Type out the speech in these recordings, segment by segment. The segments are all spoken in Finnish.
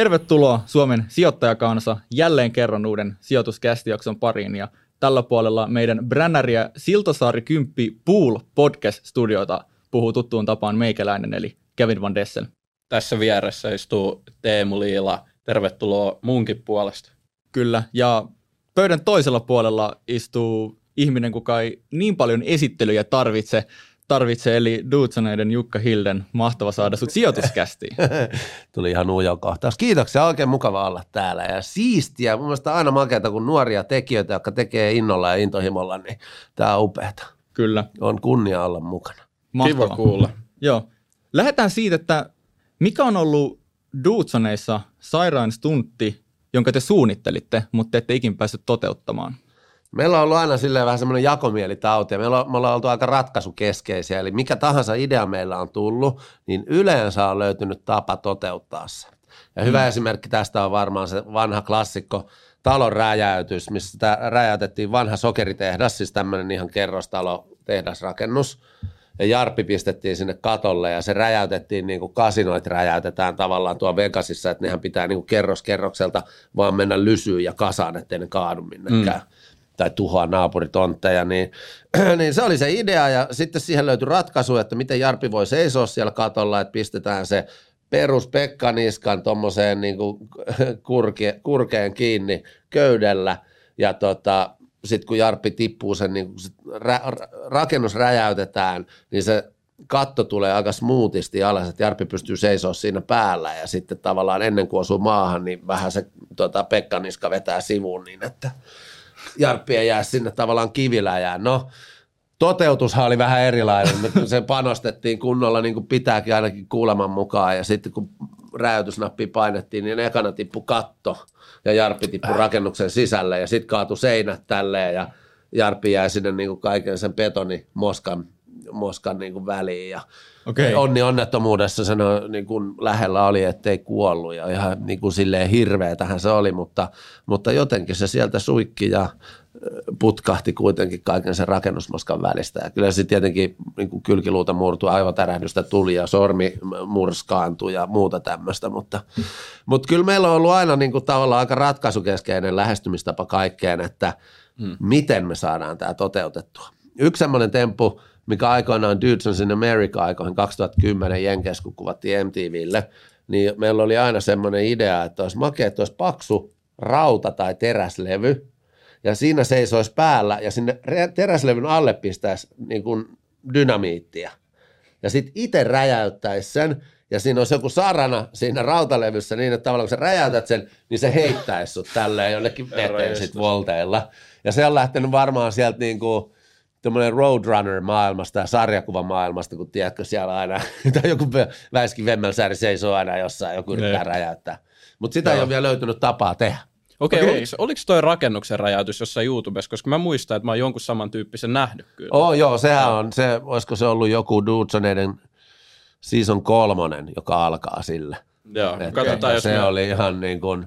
Tervetuloa Suomen sijoittajakansa jälleen kerran uuden sijoituskästijakson pariin ja tällä puolella meidän brännäriä Siltasaari 10 Pool Podcast-studiota puhuu tuttuun tapaan meikäläinen eli Kevin Van Dessel. Tässä vieressä istuu Teemu Liila. Tervetuloa munkin puolesta. Kyllä, ja pöydän toisella puolella istuu ihminen, kuka ei niin paljon esittelyjä tarvitse, tarvitse eli Duutsoneiden Jukka Hilden. Mahtava saada sut sijoituskästiin. Tuli ihan ujo kohtaus. Kiitoksia, oikein mukava olla täällä ja siistiä. Mun mielestä aina makeata, kun nuoria tekijöitä, jotka tekee innolla ja intohimolla, niin tämä on upeata. Kyllä. On kunnia olla mukana. Mahtavaa. Kiva kuulla. Joo. Lähdetään siitä, että mikä on ollut Duutsoneissa sairaan stuntti, jonka te suunnittelitte, mutta te ette ikin päässyt toteuttamaan? Meillä on ollut aina silleen vähän semmoinen jakomielitauti ja meillä on, me ollaan oltu aika ratkaisukeskeisiä. Eli mikä tahansa idea meillä on tullut, niin yleensä on löytynyt tapa toteuttaa se. Ja hyvä mm. esimerkki tästä on varmaan se vanha klassikko talon räjäytys, missä sitä räjäytettiin vanha sokeritehdas, siis tämmöinen ihan kerrostalo tehdasrakennus. Ja Jarppi pistettiin sinne katolle ja se räjäytettiin niin kuin kasinoit räjäytetään tavallaan tuo Vegasissa, että nehän pitää niin kuin kerros kerrokselta vaan mennä lysyyn ja kasaan, ettei ne kaadu minnekään. Mm tai tuhoa naapuritontteja, niin, niin se oli se idea ja sitten siihen löytyi ratkaisu, että miten Jarpi voi seisoa siellä katolla, että pistetään se perus Pekkaniskan tuommoiseen niin kurke, kurkeen kiinni köydellä ja tota, sitten kun Jarppi tippuu sen, niin sit ra, rakennus räjäytetään, niin se katto tulee aika smoothisti alas, että Jarppi pystyy seisoa siinä päällä ja sitten tavallaan ennen kuin osuu maahan, niin vähän se tota, Pekkaniska vetää sivuun niin, että Jarppi ei jää sinne tavallaan kiviläjään. No, toteutushan oli vähän erilainen. Me sen panostettiin kunnolla niin kuin pitääkin ainakin kuuleman mukaan ja sitten kun räjäytysnappi painettiin, niin ekana tippui katto ja Jarppi tippui rakennuksen sisälle ja sitten kaatui seinät tälleen ja Jarppi jäi sinne niin kuin kaiken sen betonimoskan moskan niin kuin väliin ja okay. onni onnettomuudessa sen niin kuin lähellä oli, ettei kuollut ja ihan niin kuin silleen hirveä tähän se oli, mutta, mutta jotenkin se sieltä suikki ja putkahti kuitenkin kaiken sen rakennusmoskan välistä. Ja kyllä se tietenkin niin kuin kylkiluuta murtui, aivotärähdystä tuli ja sormi murskaantui ja muuta tämmöistä, mutta, mutta kyllä meillä on ollut aina niin kuin tavallaan aika ratkaisukeskeinen lähestymistapa kaikkeen, että hmm. miten me saadaan tämä toteutettua. Yksi semmoinen temppu, mikä aikoinaan Dudes in America aikoihin 2010 Jenkes, kun kuvattiin MTVlle, niin meillä oli aina semmoinen idea, että olisi makea, että olisi paksu rauta- tai teräslevy, ja siinä seisoisi päällä, ja sinne teräslevyn alle pistäisi niin kuin dynamiittia. Ja sitten itse räjäyttäisi sen, ja siinä olisi joku sarana siinä rautalevyssä niin, että tavallaan kun sä räjäytät sen, niin se heittäisi sut tälleen jonnekin veteen sitten volteilla. Ja se on lähtenyt varmaan sieltä niin kuin tämmöinen Roadrunner-maailmasta ja sarjakuvamaailmasta, kun tiedätkö siellä aina, tai joku Väiski Vemmelsääri seisoo aina jossain, joku yrittää räjäyttää. Mutta sitä Joo. ei ole vielä löytynyt tapaa tehdä. Okei, okay, okay. oliko, toi rakennuksen räjäytys jossain YouTubessa, koska mä muistan, että mä oon jonkun samantyyppisen nähnyt kyllä. Oh, joo, sehän on, se, olisiko se ollut joku Dudsoneiden season kolmonen, joka alkaa sillä. Joo, Et katsotaan, jos Se me... oli ihan niin kuin,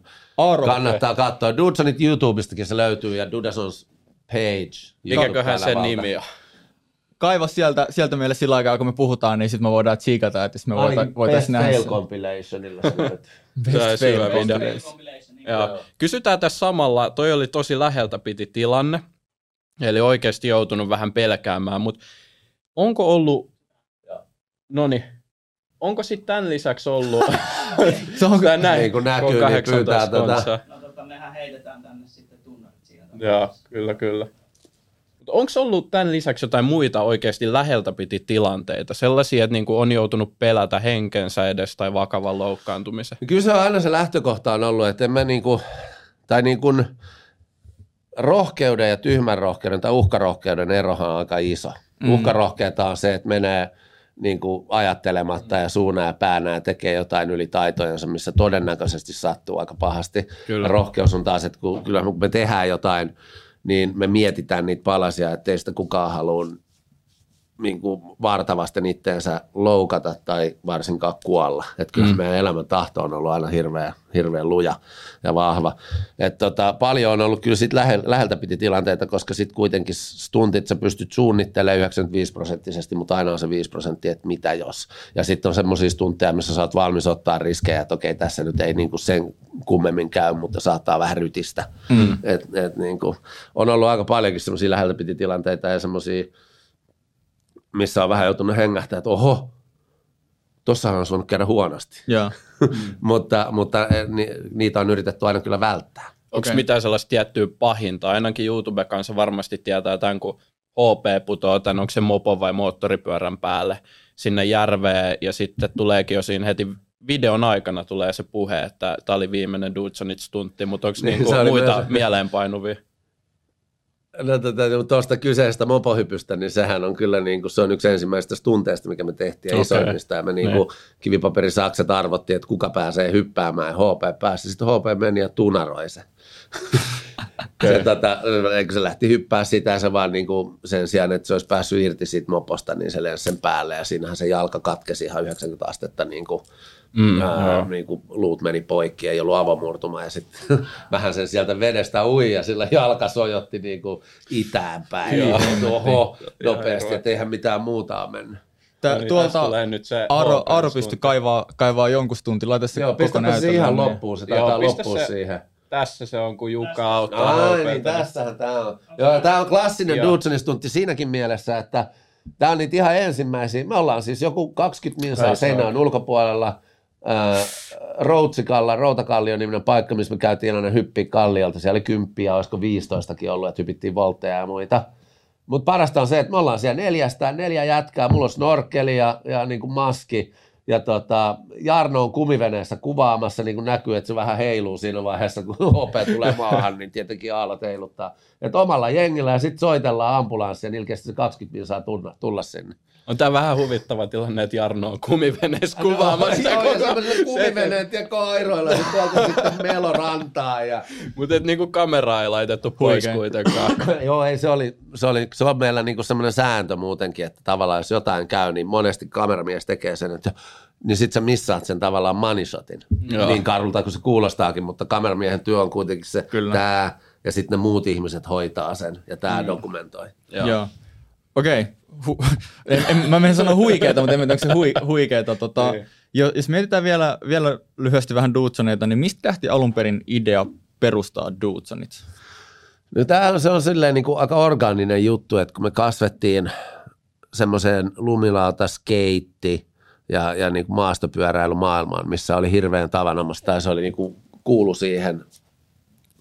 kannattaa katsoa. Dudsonit YouTubestakin se löytyy ja Dudasons Page. Mikäköhän sen nimi on? Kaiva sieltä, sieltä meille sillä aikaa, kun me puhutaan, niin sitten me voidaan tsiikata, että me voita, voitaisiin nähdä Best compilationilla. Best fail compilation. Kysytään tässä samalla, toi oli tosi läheltä piti tilanne, eli oikeasti joutunut vähän pelkäämään, mutta onko ollut, no niin, onko sitten tämän lisäksi ollut, se on näin, niin kun näkyy, niin pyytää tätä. No tota, mehän heitetään tänne sitten. Joo, kyllä, kyllä. Onko ollut tämän lisäksi jotain muita oikeasti läheltä piti tilanteita, sellaisia, että niinku on joutunut pelätä henkensä edes tai vakavan loukkaantumisen? Kyllä se on aina se lähtökohta on ollut, että en mä niinku, tai niinku rohkeuden ja tyhmän rohkeuden tai uhkarohkeuden erohan on aika iso. Mm. Uhkarohkeutta on se, että menee niin kuin ajattelematta ja suuna ja päänä ja tekee jotain yli taitojensa, missä todennäköisesti sattuu aika pahasti. Kyllä. Rohkeus on taas, että kun, kyllä kun me tehdään jotain – niin me mietitään niitä palasia, ettei sitä kukaan halua niin kuin vartavasten itteensä loukata tai varsinkaan kuolla. Että kyllä mm. meidän elämän tahto on ollut aina hirveän, hirveän luja ja vahva. Et tota, paljon on ollut kyllä sit lähe, läheltä piti tilanteita, koska sitten kuitenkin stuntit sä pystyt suunnittelemaan 95 prosenttisesti, mutta aina on se 5 prosenttia, että mitä jos. Ja sitten on semmoisia stunteja, missä sä oot valmis ottaa riskejä, että okei, tässä nyt ei niinku sen kummemmin käy, mutta saattaa vähän rytistä. Mm. Et, et niinku, on ollut aika paljonkin semmoisia läheltä piti tilanteita ja semmoisia missä on vähän joutunut hengähtää, että oho, tuossahan on voinut käydä huonosti. Yeah. mutta mutta eh, ni, niitä on yritetty aina kyllä välttää. Onko okay. mitään sellaista tiettyä pahinta? Ainakin YouTube kanssa varmasti tietää tämän, kun HP putoo tämän, onko se mopo vai moottoripyörän päälle sinne järveen, ja sitten tuleekin jo siinä heti videon aikana tulee se puhe, että tämä oli viimeinen Dudsonit stuntti, mutta onko niin, niinku muita myös... mieleenpainuvia? No tuota, tuosta kyseisestä mopohypystä, niin sehän on kyllä niin kuin, se on yksi ensimmäistä tunteista, mikä me tehtiin okay. isoimmista. Ja me niin kuin, kivipaperisakset arvottiin, että kuka pääsee hyppäämään ja HP pääsi. Sitten HP meni ja tunaroi se. se tota, se lähti hyppää sitä ja se vaan niin kuin sen sijaan, että se olisi päässyt irti siitä moposta, niin se lensi sen päälle ja siinähän se jalka katkesi ihan 90 astetta niin kuin Mm, ää, niin kuin luut meni poikki, ei ollut avomurtuma ja sitten vähän sen sieltä vedestä ui ja sillä jalka sojotti niin kuin itään päin. Ja oho, nopeasti, että eihän mitään muuta ole mennyt. Tää, no niin, tuolta nyt se Aro, Aro pystyi kaivaa, kaivaa jonkun stunti, laita se Joo, koko se ihan loppuun, se taitaa loppua se, siihen. Tässä se on, kun Jukka auttaa. Ai niin, tässähän tämä on. Joo, tämä on klassinen Dudsonin stunti siinäkin mielessä, että tämä on niitä ihan ensimmäisiä. Me ollaan siis joku 20 minsaa seinään ulkopuolella – Routsikalla, Routakallio niminen paikka, missä me käytiin aina hyppiä kalliolta. Siellä oli kymppiä, olisiko 15kin ollut, että hypittiin voltteja ja muita. Mutta parasta on se, että me ollaan siellä neljästä, neljä jätkää, mulla on snorkeli ja, ja niin kuin maski. Ja tota, Jarno on kumiveneessä kuvaamassa, niin kuin näkyy, että se vähän heiluu siinä vaiheessa, kun OP tulee maahan, niin tietenkin aallot heiluttaa. Että omalla jengillä ja sitten soitellaan ambulanssia, niin ilkeästi se 20 min saa tulla sinne. On tämä vähän huvittava tilanne, että Jarno on kumiveneessä kuvaamassa. Joo, ja kumiveneet ja koiroilla, ja tuolta sitten melorantaa. Ja... Mutta niinku kameraa ei laitettu pois Huikeen. kuitenkaan. Joo, ei, se, oli, se, oli, se on meillä niinku semmoinen sääntö muutenkin, että tavallaan jos jotain käy, niin monesti kameramies tekee sen, että niin sit sä missaat sen tavallaan manishotin. Joo. Niin karulta kuin se kuulostaakin, mutta kameramiehen työ on kuitenkin se, tämä, ja sitten ne muut ihmiset hoitaa sen, ja tämä mm. dokumentoi. Joo. Joo. Okei, okay hu, en, en, mä menen sanoa huikeeta, mutta en tiedä, onko se hui, huikeeta. Tota, niin. jos mietitään vielä, vielä lyhyesti vähän Dudesoneita, niin mistä lähti alun perin idea perustaa Dudesonit? No täällä se on silleen niin kuin aika orgaaninen juttu, että kun me kasvettiin semmoiseen lumilauta skeitti ja, ja niin kuin maastopyöräilymaailmaan, missä oli hirveän tavanomaista, tai se oli niin kuin kuulu siihen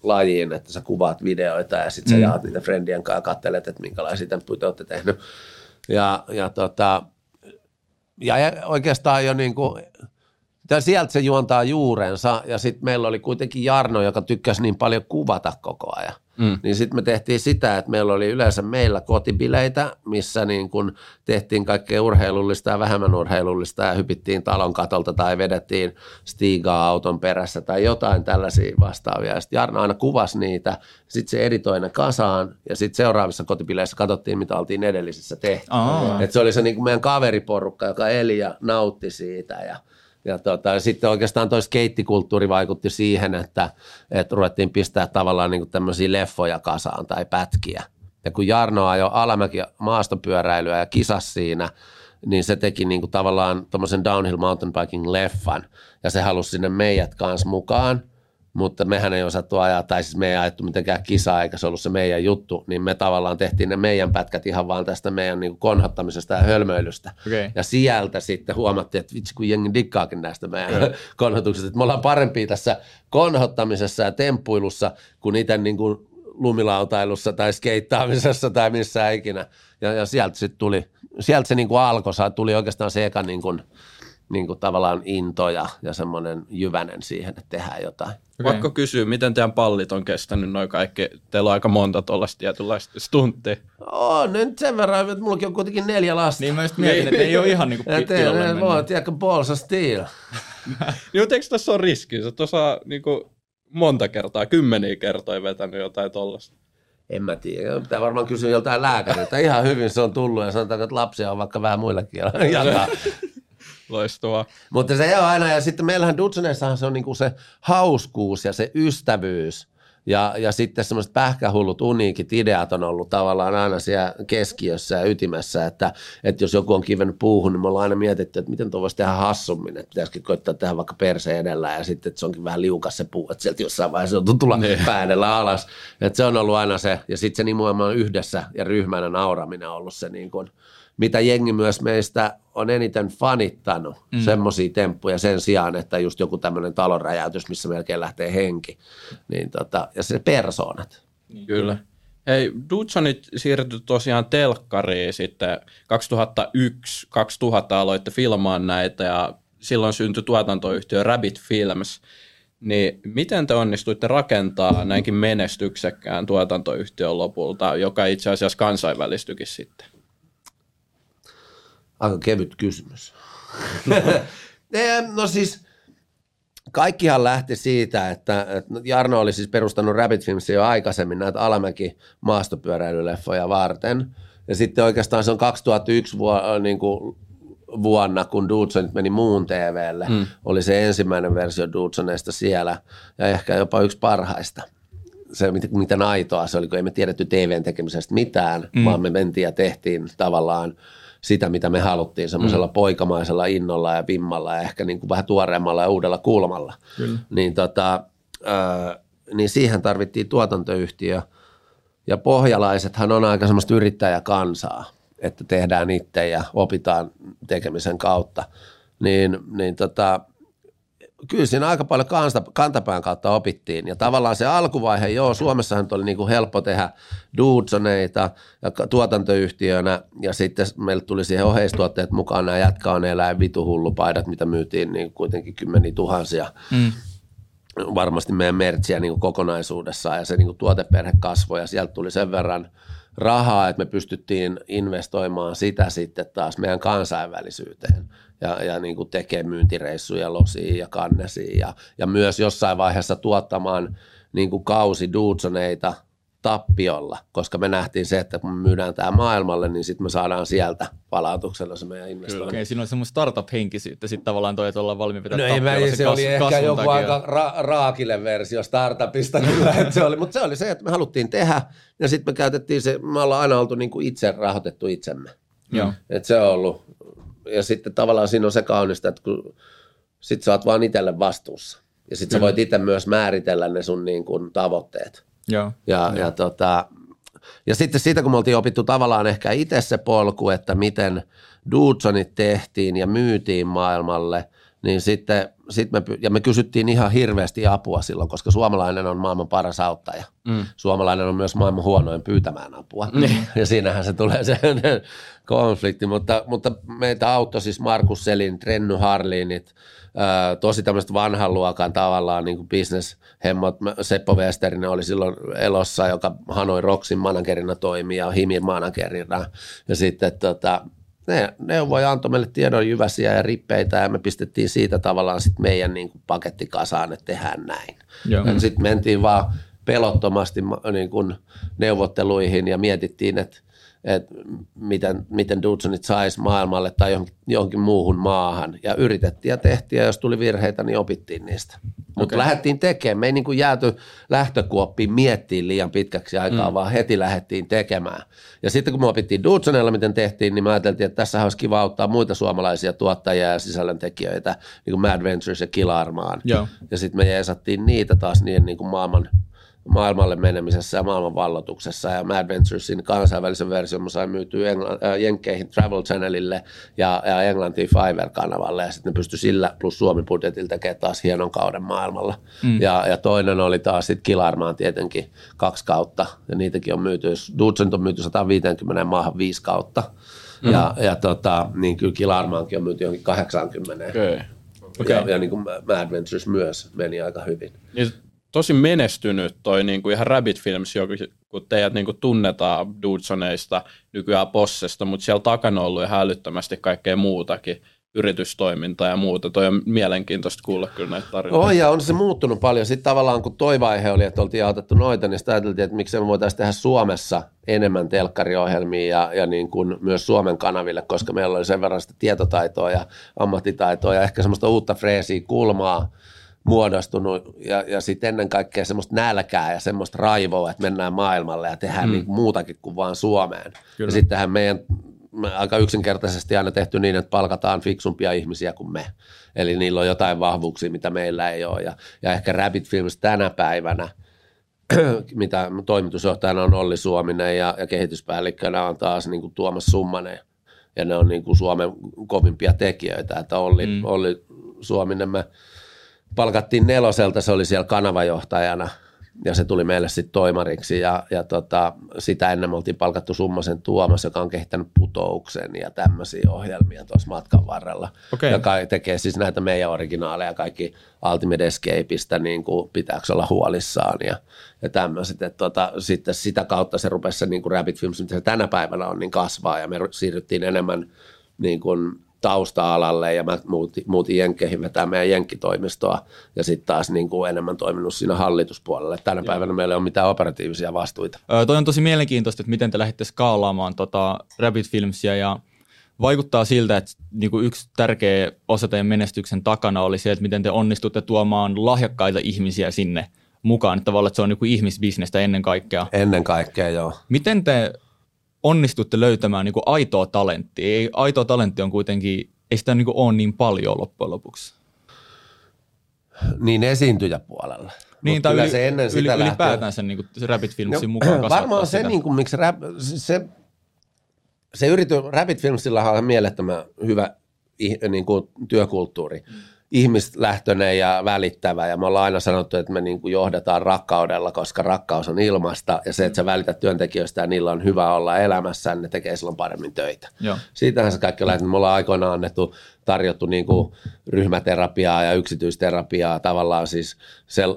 lajiin, että sä kuvaat videoita ja sitten sä mm. jaat niitä friendien kanssa ja katselet, että minkälaisia temppuja olette tehnyt. Ja, ja, tota, ja oikeastaan jo niin kuin, sieltä se juontaa juurensa ja sitten meillä oli kuitenkin Jarno, joka tykkäsi niin paljon kuvata koko ajan. Mm. Niin sitten me tehtiin sitä, että meillä oli yleensä meillä kotibileitä, missä niin kun tehtiin kaikkea urheilullista ja vähemmän urheilullista ja hypittiin talon katolta tai vedettiin stiigaa auton perässä tai jotain tällaisia vastaavia. Sitten Jarno aina kuvasi niitä, sitten se editoi ne kasaan ja sitten seuraavissa kotibileissä katsottiin, mitä oltiin edellisissä tehty. Oh. Et se oli se niin kuin meidän kaveriporukka, joka eli ja nautti siitä ja – ja tota, sitten oikeastaan toi skeittikulttuuri vaikutti siihen, että, että ruvettiin pistää tavallaan niin tämmöisiä leffoja kasaan tai pätkiä. Ja kun Jarno ajoi alamäki maastopyöräilyä ja kisas siinä, niin se teki niin kuin tavallaan tuommoisen downhill mountain biking leffan. Ja se halusi sinne meidät kanssa mukaan mutta mehän ei osattu ajaa, tai siis me ei ajettu mitenkään kisaa, eikä se ollut se meidän juttu, niin me tavallaan tehtiin ne meidän pätkät ihan vaan tästä meidän niin konhottamisesta ja hölmöilystä. Okay. Ja sieltä sitten huomattiin, että vitsi kun jengi dikkaakin näistä meidän okay. konhotuksista, että me ollaan parempia tässä konhottamisessa ja temppuilussa kuin itse niin kuin lumilautailussa tai skeittaamisessa tai missä ikinä. Ja, ja sieltä sitten tuli, sieltä se niin kuin alkoi, tuli oikeastaan se eka niin kuin, niin kuin tavallaan into ja, ja semmoinen jyvänen siihen, että tehdään jotain. Okay. Pakko kysyä, miten teidän pallit on kestänyt noin kaikki? Teillä on aika monta tuollaista tietynlaista stunttia. On, nyt sen verran, että mullakin on kuitenkin neljä lasta. Niin mä just mietin, että ei ole ihan niin kuin pitkälle Voi, tiedätkö, balls of steel. niin, mutta eikö tässä ole riski? Sä tuossa niin kuin monta kertaa, kymmeniä kertoja vetänyt jotain tuollaista. En mä tiedä. Pitää varmaan kysyä joltain lääkäriltä. Ihan hyvin se on tullut ja sanotaan, että lapsia on vaikka vähän muillakin jakaa. Loistavaa. Mutta se on aina, ja sitten meillähän Dutsoneissahan se on niinku se hauskuus ja se ystävyys ja, ja sitten semmoiset pähkähullut uniikit ideat on ollut tavallaan aina siellä keskiössä ja ytimessä, että, että jos joku on kivennyt puuhun, niin me ollaan aina mietitty, että miten tuo voisi tehdä hassummin, että pitäisikö koittaa tehdä vaikka perse edellä ja sitten, että se onkin vähän liukas se puu, että sieltä jossain vaiheessa on tulla Niin. päädellä alas. Että se on ollut aina se, ja sitten se nimenomaan yhdessä ja ryhmänä nauraminen on ollut se niin kuin, mitä jengi myös meistä on eniten fanittanut, mm. semmoisia temppuja sen sijaan, että just joku tämmöinen talonräjäytys, missä melkein lähtee henki. Niin tota, ja se persoonat. Kyllä. Hei, Dudsonit siirtyi tosiaan telkkariin sitten 2001-2000 aloitte filmaan näitä ja silloin syntyi tuotantoyhtiö Rabbit Films. Niin miten te onnistuitte rakentaa näinkin menestyksekkään tuotantoyhtiön lopulta, joka itse asiassa kansainvälistyikin sitten? Aika kevyt kysymys. No siis kaikkihan lähti siitä, että, että Jarno oli siis perustanut Rabbit Filmsia jo aikaisemmin näitä Alamäki maastopyöräilyleffoja varten. Ja sitten oikeastaan se on 2001 vuonna, niin kuin vuonna, kun Dudesonit meni muun TVlle, mm. oli se ensimmäinen versio Dudesoneista siellä ja ehkä jopa yksi parhaista se, mitä- miten aitoa se oli, kun ei me tiedetty TVn tekemisestä mitään, mm. vaan me mentiin ja tehtiin tavallaan sitä, mitä me haluttiin, semmoisella mm. poikamaisella innolla ja vimmalla ja ehkä niin kuin vähän tuoreemmalla ja uudella kulmalla. Kyllä. Niin, tota, ää, niin siihen tarvittiin tuotantoyhtiö. Ja pohjalaisethan on aika semmoista yrittäjäkansaa, että tehdään itse ja opitaan tekemisen kautta. Niin, niin tota, kyllä siinä aika paljon kansta, kantapään kautta opittiin. Ja tavallaan se alkuvaihe, joo, Suomessahan oli niin kuin helppo tehdä Dudsoneita ja tuotantoyhtiönä, ja sitten meille tuli siihen oheistuotteet mukaan nämä jätkä eläin vituhullupaidat, mitä myytiin niin kuitenkin kymmeniä tuhansia Mm. varmasti meidän mertsiä niin kokonaisuudessaan ja se niin kuin tuoteperhe kasvoi ja sieltä tuli sen verran rahaa, että me pystyttiin investoimaan sitä sitten taas meidän kansainvälisyyteen ja, ja niin kuin tekemään myyntireissuja losiin ja kannesiin ja, ja myös jossain vaiheessa tuottamaan niin kuin kausi Dudsoneita tappiolla, koska me nähtiin se, että kun me myydään tämä maailmalle, niin sitten me saadaan sieltä palautuksella se meidän investointi. Okei, siinä on semmoista startup-henkisyyttä sitten tavallaan toi, että ollaan valmiin pitää No ei, mä, se, kas- oli ehkä kasvun joku takia. aika ra- raakille versio startupista kyllä, että se oli, mutta se oli se, että me haluttiin tehdä ja sitten me käytettiin se, me ollaan aina oltu niin kuin itse rahoitettu itsemme. Joo. Et se on ollut, ja sitten tavallaan siinä on se kaunista, että kun sit sä oot vaan itselle vastuussa. Ja sitten sä voit itse myös määritellä ne sun niin kuin tavoitteet. Joo. Ja, ja, tota, ja sitten siitä, kun me oltiin opittu tavallaan ehkä itse se polku, että miten Dudsonit tehtiin ja myytiin maailmalle, niin sitten sit me, ja me kysyttiin ihan hirveästi apua silloin, koska suomalainen on maailman paras auttaja. Mm. Suomalainen on myös maailman huonoin pyytämään apua. Ja siinähän se tulee se konflikti, mutta, mutta meitä auttoi siis Markus Selin, Trenny Harlinit, tosi tämmöiset vanhan luokan tavallaan niin business-hemmat. Mä- Seppo Westerinen oli silloin elossa, joka Hanoi Roxin managerina toimi ja Himi managerina. Ja sitten tota, ne neuvoi antoi meille tiedon jyväsiä ja rippeitä ja me pistettiin siitä tavallaan sit meidän niin kuin paketti kasaan, että tehdään näin. Sitten mentiin vaan pelottomasti ma- niin kuin neuvotteluihin ja mietittiin, että että miten, miten Dudsonit saisi maailmalle tai johonkin, johonkin muuhun maahan. Ja yritettiin ja tehtiin, ja jos tuli virheitä, niin opittiin niistä. Mutta lähdettiin tekemään. Me ei niin kuin jääty lähtökuoppiin miettiin liian pitkäksi aikaa, mm. vaan heti lähdettiin tekemään. Ja sitten kun me opittiin Dudsonella, miten tehtiin, niin me ajateltiin, että tässä olisi kiva auttaa muita suomalaisia tuottajia ja sisällöntekijöitä, niin kuin Mad Ventures ja Kilarmaan. Joo. Ja sitten me jeesattiin niitä taas niiden niin kuin maailman, maailmalle menemisessä ja maailman vallotuksessa. Ja Mad Venturesin kansainvälisen version mä sain myytyä Engl- äh, Jenkkeihin Travel Channelille ja, ja Englantiin Fiverr-kanavalle. Ja sitten ne pystyi sillä plus Suomi-budjetilla tekemään taas hienon kauden maailmalla. Mm. Ja, ja toinen oli taas sitten Kilarmaan tietenkin kaksi kautta. Ja niitäkin on myyty, jos Dudson on myyty 150 maahan viisi kautta. Mm. Ja, ja tota, niin kyllä Kilarmaankin on myyty johonkin 80. Okei. Okay. Ja, ja niin kuin Mad Ventures myös meni aika hyvin. Niin tosi menestynyt toi niin kuin ihan Rabbit Films, kun teidät niin kuin tunnetaan Dudsoneista, nykyään Possesta, mutta siellä takana on ollut ihan älyttömästi kaikkea muutakin. yritystoimintaa ja muuta. Toi on mielenkiintoista kuulla kyllä näitä tarinoita. Oh, ja on se muuttunut paljon. Sitten tavallaan kun toi vaihe oli, että oltiin autettu noita, niin sitten ajateltiin, että miksei me voitaisiin tehdä Suomessa enemmän telkkariohjelmia ja, ja niin kuin myös Suomen kanaville, koska meillä oli sen verran sitä tietotaitoa ja ammattitaitoa ja ehkä semmoista uutta freesiä kulmaa muodostunut ja, ja sitten ennen kaikkea semmoista nälkää ja semmoista raivoa, että mennään maailmalle ja tehdään mm. niin muutakin kuin vaan Suomeen. Kyllä. Ja sittenhän meidän me aika yksinkertaisesti aina tehty niin, että palkataan fiksumpia ihmisiä kuin me. Eli niillä on jotain vahvuuksia, mitä meillä ei ole. Ja, ja ehkä Rabbit Films tänä päivänä, mitä toimitusjohtajana on Olli Suominen ja, ja kehityspäällikkönä on taas niin kuin Tuomas Summanen. Ja ne on niin kuin Suomen kovimpia tekijöitä. Että Olli, mm. Olli Suominen me palkattiin neloselta, se oli siellä kanavajohtajana – ja se tuli meille sitten toimariksi ja, ja tota, sitä ennen me oltiin palkattu Summasen Tuomas, joka on kehittänyt putouksen ja tämmöisiä ohjelmia tuossa matkan varrella, okay. joka tekee siis näitä meidän originaaleja kaikki Ultimate Escapeista, niin kuin pitääkö olla huolissaan ja, ja tämmöiset, että tota, sitten sitä kautta se rupesi se niin kuin Rabbit Films, mitä se tänä päivänä on, niin kasvaa ja me siirryttiin enemmän niin kuin tausta-alalle ja mä muutin, muutin Jenkkeihin vetää meidän jenkkitoimistoa ja sitten taas niin kuin enemmän toiminut siinä hallituspuolella. Tänä Joo. päivänä meillä ei ole mitään operatiivisia vastuita. Öö, toi on tosi mielenkiintoista, että miten te lähditte skaalaamaan tota Rabbit Filmsia ja vaikuttaa siltä, että niin kuin yksi tärkeä osa teidän menestyksen takana oli se, että miten te onnistutte tuomaan lahjakkaita ihmisiä sinne mukaan. Että tavallaan että se on niin ihmisbisnestä ennen kaikkea. Ennen kaikkea, joo. Miten te onnistutte löytämään niin kuin aitoa talenttia. Ei, aitoa talentti on kuitenkin, ei sitä niin kuin ole niin paljon loppujen lopuksi. Niin esiintyjäpuolella. Niin, tai yli, se ennen sitä yli, ylipäätään sen, niin kuin, se Rabbit Filmsin no, mukaan Varmaan se, niin kuin, miksi rap, se, se yritys, Rabbit Filmsilla on mielettömän hyvä niin kuin, työkulttuuri. Mm ihmislähtöinen ja välittävä ja me ollaan aina sanottu, että me niin kuin johdetaan rakkaudella, koska rakkaus on ilmasta ja se, että sä välität työntekijöistä ja niillä on hyvä olla elämässä, ne tekee silloin paremmin töitä. Joo. Siitähän se kaikki lähtee. Me ollaan aikoinaan annettu tarjottu niin kuin ryhmäterapiaa ja yksityisterapiaa tavallaan siis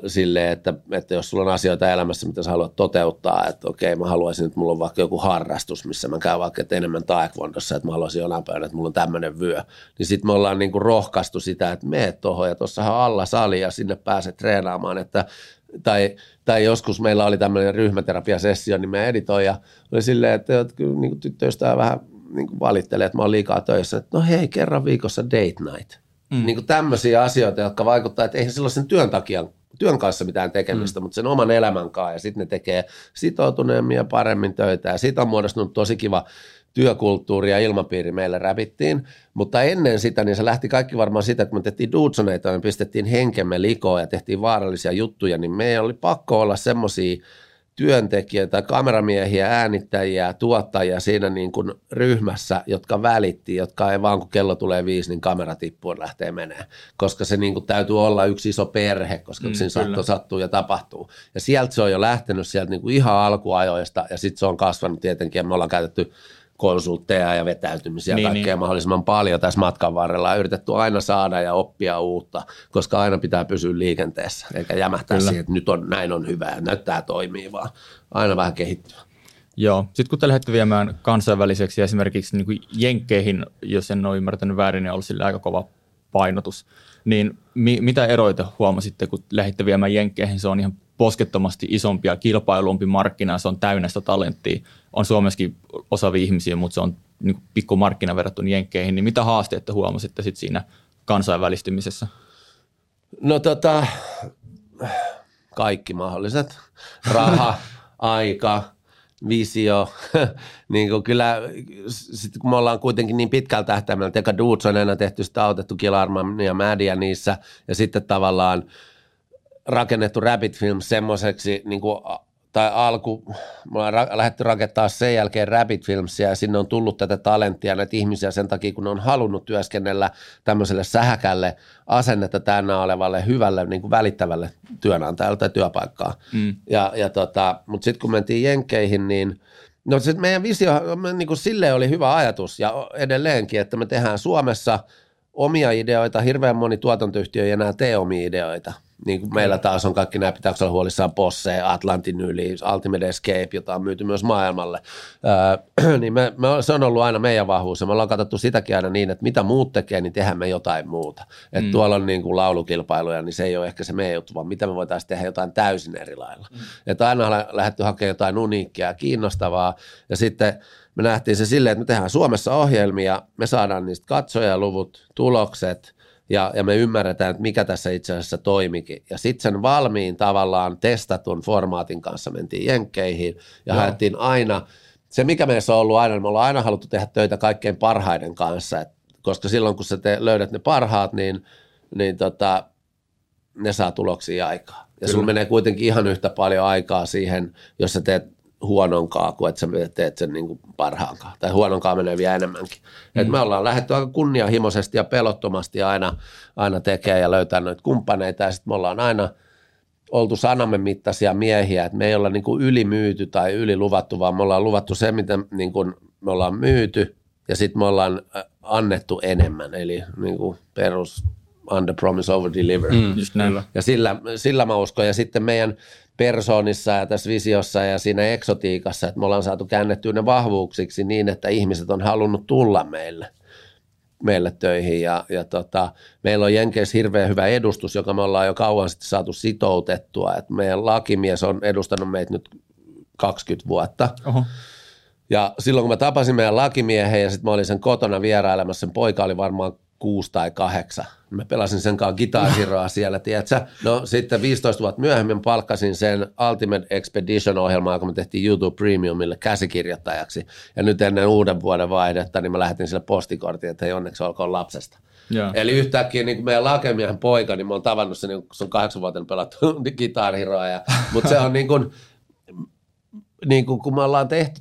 sille, että, että jos sulla on asioita elämässä, mitä sä haluat toteuttaa, että okei, mä haluaisin, että mulla on vaikka joku harrastus, missä mä käyn vaikka että enemmän taekwondossa, että mä haluaisin jonain päivänä, että mulla on tämmöinen vyö, niin sitten me ollaan niin kuin rohkaistu sitä, että meet tuohon ja tuossahan on alla sali ja sinne pääset treenaamaan, että tai, tai joskus meillä oli tämmöinen ryhmäterapiasessio, niin me editoija oli silleen, että niin tyttöystä vähän niin kuin valittelee, että mä oon liikaa töissä, että no hei, kerran viikossa date night. Mm. Niin kuin tämmöisiä asioita, jotka vaikuttaa, että eihän silloin sen työn takia työn kanssa mitään tekemistä, mm. mutta sen oman elämän kanssa ja sitten ne tekee sitoutuneemmin ja paremmin töitä ja siitä on muodostunut tosi kiva työkulttuuri ja ilmapiiri meille räpittiin, mutta ennen sitä niin se lähti kaikki varmaan sitä, että me tehtiin duutsoneita, me pistettiin henkemme likoon ja tehtiin vaarallisia juttuja, niin meidän oli pakko olla semmoisia työntekijöitä, kameramiehiä, äänittäjiä, tuottajia siinä niin kuin ryhmässä, jotka välitti, jotka ei vaan kun kello tulee viisi, niin kamera tippuu ja lähtee menemään. Koska se niin kuin täytyy olla yksi iso perhe, koska mm, siinä sattuu, sattuu ja tapahtuu. Ja sieltä se on jo lähtenyt sieltä niin kuin ihan alkuajoista ja sitten se on kasvanut tietenkin ja me ollaan käytetty konsultteja ja vetäytymisiä niin, kaikkea niin. mahdollisimman paljon tässä matkan varrella. On yritetty aina saada ja oppia uutta, koska aina pitää pysyä liikenteessä, eikä jämähtää Kyllä. siihen, että nyt on, näin on hyvä ja näyttää toimii, vaan aina vähän kehittyä. Joo. Sitten kun te lähdette viemään kansainväliseksi esimerkiksi niin kuin Jenkkeihin, jos en ole ymmärtänyt väärin, niin on ollut aika kova painotus. Niin mi- mitä eroita huomasitte, kun lähditte viemään Jenkkeihin? Se on ihan poskettomasti isompi ja kilpailumpi markkina, se on täynnä sitä talenttia. On Suomessakin osaavia ihmisiä, mutta se on niin pikku markkina verrattuna Jenkkeihin. Niin mitä haasteita huomasitte sit siinä kansainvälistymisessä? No tota, kaikki mahdolliset. Raha, aika, visio. niin kuin kyllä, sit kun me ollaan kuitenkin niin pitkällä tähtäimellä, Teka Dudes on aina tehty sitä autettu Kilarman ja Mädiä niissä, ja sitten tavallaan – rakennettu Rabbit Film semmoiseksi niin kuin, tai alku, me ollaan ra- lähdetty rakentamaan sen jälkeen Rabbit Filmsia ja sinne on tullut tätä talenttia näitä ihmisiä sen takia, kun ne on halunnut työskennellä tämmöiselle sähäkälle asennetta tänä olevalle hyvälle niin kuin välittävälle työnantajalle tai työpaikkaa. Mm. Ja, ja tota, mutta sitten kun mentiin Jenkkeihin, niin no sit meidän visio, niin kuin sille oli hyvä ajatus ja edelleenkin, että me tehdään Suomessa omia ideoita, hirveän moni tuotantoyhtiö ei enää tee omia ideoita – Niin kuin meillä taas on kaikki nämä, pitääkö olla huolissaan Posse, Atlantin yli, Ultimate Escape, jota on myyty myös maailmalle. Öö, niin me, me, se on ollut aina meidän vahvuus ja me ollaan katsottu sitäkin aina niin, että mitä muut tekee, niin tehdään me jotain muuta. Että mm. tuolla on niin kuin laulukilpailuja, niin se ei ole ehkä se meidän juttu, vaan mitä me voitaisiin tehdä jotain täysin eri lailla. Mm. Että aina on lähdetty hakemaan jotain uniikkia ja kiinnostavaa ja sitten me nähtiin se silleen, että me tehdään Suomessa ohjelmia, me saadaan niistä katsojaluvut, tulokset – ja, ja me ymmärretään, että mikä tässä itse asiassa toimikin. Ja sitten sen valmiin tavallaan testatun formaatin kanssa mentiin jenkkeihin ja Joo. haettiin aina, se mikä meissä on ollut aina, me ollaan aina haluttu tehdä töitä kaikkein parhaiden kanssa, et, koska silloin kun sä te, löydät ne parhaat, niin, niin tota, ne saa tuloksia aikaa. Ja sulla menee kuitenkin ihan yhtä paljon aikaa siihen, jos sä teet huononkaa kuin että sä teet sen niin kuin parhaankaan. Tai huononkaa menee vielä enemmänkin. Mm. Et me ollaan lähdetty aika kunnianhimoisesti ja pelottomasti aina, aina tekemään ja löytää noita kumppaneita. Ja sitten me ollaan aina oltu sanamme mittaisia miehiä, että me ei olla niin kuin ylimyyty tai yliluvattu, vaan me ollaan luvattu se, mitä niin kuin me ollaan myyty ja sitten me ollaan annettu enemmän. Eli niin kuin perus under promise over deliver. Mm, just näin. Ja sillä, sillä mä uskon. Ja sitten meidän persoonissa ja tässä visiossa ja siinä eksotiikassa, että me ollaan saatu käännettyä ne vahvuuksiksi niin, että ihmiset on halunnut tulla meille meille töihin ja, ja tota, meillä on Jenkeissä hirveän hyvä edustus, joka me ollaan jo kauan sitten saatu sitoutettua, että meidän lakimies on edustanut meitä nyt 20 vuotta. Oho. Ja silloin kun mä tapasin meidän lakimiehen ja sitten mä olin sen kotona vierailemassa, sen poika oli varmaan kuusi tai kahdeksan. Mä pelasin sen kanssa gitariroa siellä, tiedätkö? No sitten 15 vuotta myöhemmin palkkasin sen Ultimate Expedition-ohjelmaa, kun me tehtiin YouTube Premiumille käsikirjoittajaksi. Ja nyt ennen uuden vuoden vaihdetta, niin mä lähetin sille postikortin, että hei onneksi olkoon lapsesta. Ja. Eli yhtäkkiä niin meidän lakemiehen poika, niin mä oon tavannut sen, niin kun se on kahdeksan vuotta pelattu gitariroa. Ja, mutta se on niin kuin, niin kuin, kun me ollaan tehty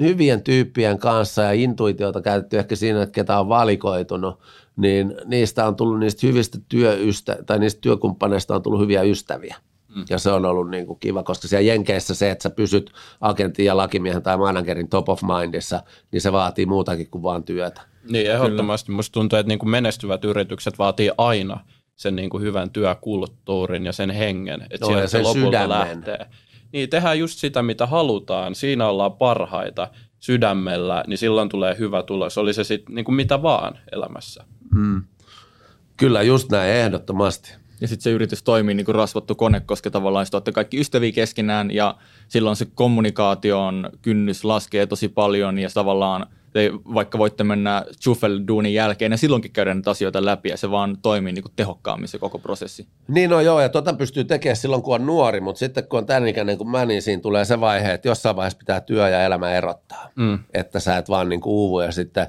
hyvien tyyppien kanssa ja intuitiota käytetty ehkä siinä, että ketä on valikoitunut, niin niistä on tullut niistä hyvistä työystä, tai niistä työkumppaneista on tullut hyviä ystäviä. Mm. Ja se on ollut niin kuin kiva, koska siellä Jenkeissä se, että sä pysyt agentin ja lakimiehen tai managerin top of mindissa, niin se vaatii muutakin kuin vaan työtä. Niin, ehdottomasti. Kyllä. Musta tuntuu, että niin kuin menestyvät yritykset vaatii aina sen niin kuin hyvän työkulttuurin ja sen hengen, että no, sieltä se lopulta sydämen. lähtee. Niin, tehdään just sitä, mitä halutaan. Siinä ollaan parhaita sydämellä, niin silloin tulee hyvä tulos. Oli se sitten niin kuin mitä vaan elämässä. Mm. Kyllä, just näin, ehdottomasti. Ja sitten se yritys toimii niin kuin rasvattu kone, koska tavallaan sitten olette kaikki ystäviä keskenään ja silloin se kommunikaation kynnys laskee tosi paljon ja tavallaan – te vaikka voitte mennä Schuffel-duunin jälkeen ja silloinkin käydä näitä asioita läpi ja se vaan toimii niin kuin tehokkaammin se koko prosessi. Niin no joo ja tota pystyy tekemään silloin kun on nuori, mutta sitten kun on tämän ikäinen kuin mä, niin siinä tulee se vaihe, että jossain vaiheessa pitää työ ja elämä erottaa, mm. että sä et vaan niin kuin uuvu ja sitten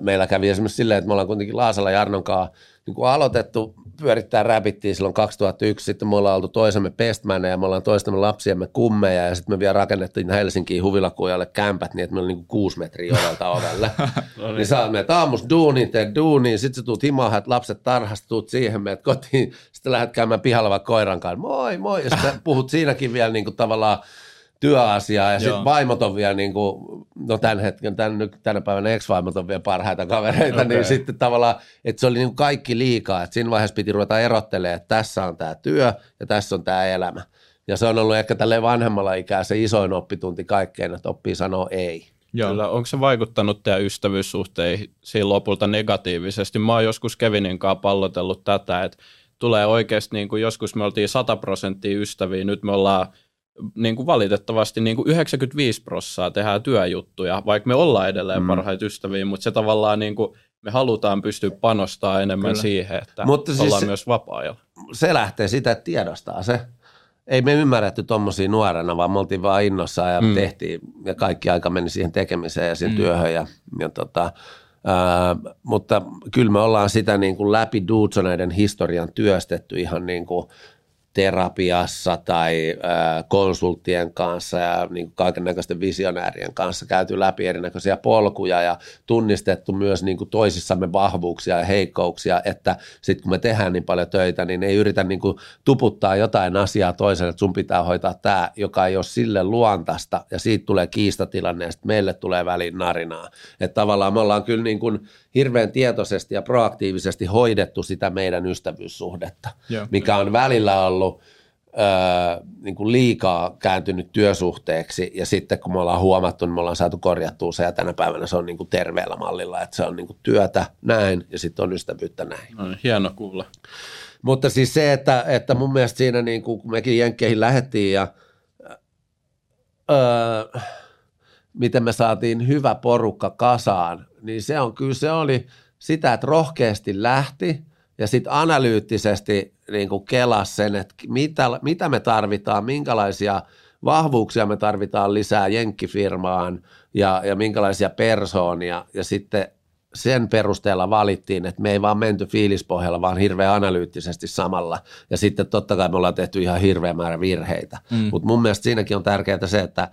meillä kävi esimerkiksi silleen, että me ollaan kuitenkin Laasalla Jarnon kanssa niin kuin aloitettu pyörittää räpittiin silloin 2001, sitten me ollaan oltu toisemme pestmäne ja me ollaan toistamme lapsiemme kummeja ja sitten me vielä rakennettiin Helsinkiin huvilakujalle kämpät niin, että meillä oli niin kuin kuusi metriä ovelta ovelle. no niin. niin sä menet aamus duuniin, teet duuniin, sitten sä tuut himaan, että lapset tarhasta, tuut siihen, meet kotiin, sitten lähdet käymään pihalla vaikka koiran kanssa, moi moi, ja sitten puhut siinäkin vielä niin kuin tavallaan työasiaa ja sitten vaimot on vielä niin kuin, no tämän hetken, tämän, tänä päivänä ex-vaimot on vielä parhaita kavereita, okay. niin sitten tavallaan, että se oli niin kuin kaikki liikaa, että siinä vaiheessa piti ruveta erottelemaan, että tässä on tämä työ ja tässä on tämä elämä. Ja se on ollut ehkä tälle vanhemmalla ikää se isoin oppitunti kaikkeen, että oppii sanoa ei. Joo. Kyllä, onko se vaikuttanut teidän ystävyyssuhteisiin lopulta negatiivisesti? Mä oon joskus Kevinin kanssa pallotellut tätä, että tulee oikeasti, niin kuin joskus me oltiin 100 prosenttia ystäviä, nyt me ollaan niin kuin valitettavasti niin kuin 95 prossaa tehdään työjuttuja, vaikka me ollaan edelleen mm. parhaita ystäviä, mutta se tavallaan niin kuin, me halutaan pystyä panostamaan enemmän Kyllä. siihen, että mutta siis ollaan myös vapaa-ajalla. Se lähtee sitä, että tiedostaa se. Ei me ymmärretty tuommoisia nuorena, vaan me oltiin vaan innossa ja mm. tehtiin, ja kaikki aika meni siihen tekemiseen ja siihen mm. työhön. Ja, ja tota, ää, mutta kyllä me ollaan sitä niin kuin läpi Duutsoneiden historian työstetty ihan niin kuin – terapiassa tai konsulttien kanssa ja niin kaiken näköisten visionäärien kanssa käyty läpi erinäköisiä polkuja ja tunnistettu myös niin kuin toisissamme vahvuuksia ja heikkouksia, että sitten kun me tehdään niin paljon töitä, niin ei yritä niin kuin tuputtaa jotain asiaa toiselle, että sun pitää hoitaa tämä, joka ei ole sille luontaista ja siitä tulee kiistatilanne ja sitten meille tulee väliin narinaa. Että tavallaan me ollaan kyllä niin kuin hirveän tietoisesti ja proaktiivisesti hoidettu sitä meidän ystävyyssuhdetta, Joo. mikä on välillä ollut öö, niin kuin liikaa kääntynyt työsuhteeksi ja sitten kun me ollaan huomattu, niin me ollaan saatu korjattua se ja tänä päivänä se on niin kuin terveellä mallilla, että se on niin kuin työtä näin ja sitten on ystävyyttä näin. No, hieno kuulla. Mutta siis se, että, että mun mielestä siinä niin kuin, kun mekin Jenkkeihin lähettiin ja öö, miten me saatiin hyvä porukka kasaan, niin se on kyllä se oli sitä, että rohkeasti lähti ja sitten analyyttisesti niin kuin kelas sen, että mitä, mitä me tarvitaan, minkälaisia vahvuuksia me tarvitaan lisää jenkkifirmaan ja, ja minkälaisia persoonia ja sitten sen perusteella valittiin, että me ei vaan menty fiilispohjalla, vaan hirveän analyyttisesti samalla. Ja sitten totta kai me ollaan tehty ihan hirveä määrä virheitä. Mm. Mutta mun mielestä siinäkin on tärkeää se, että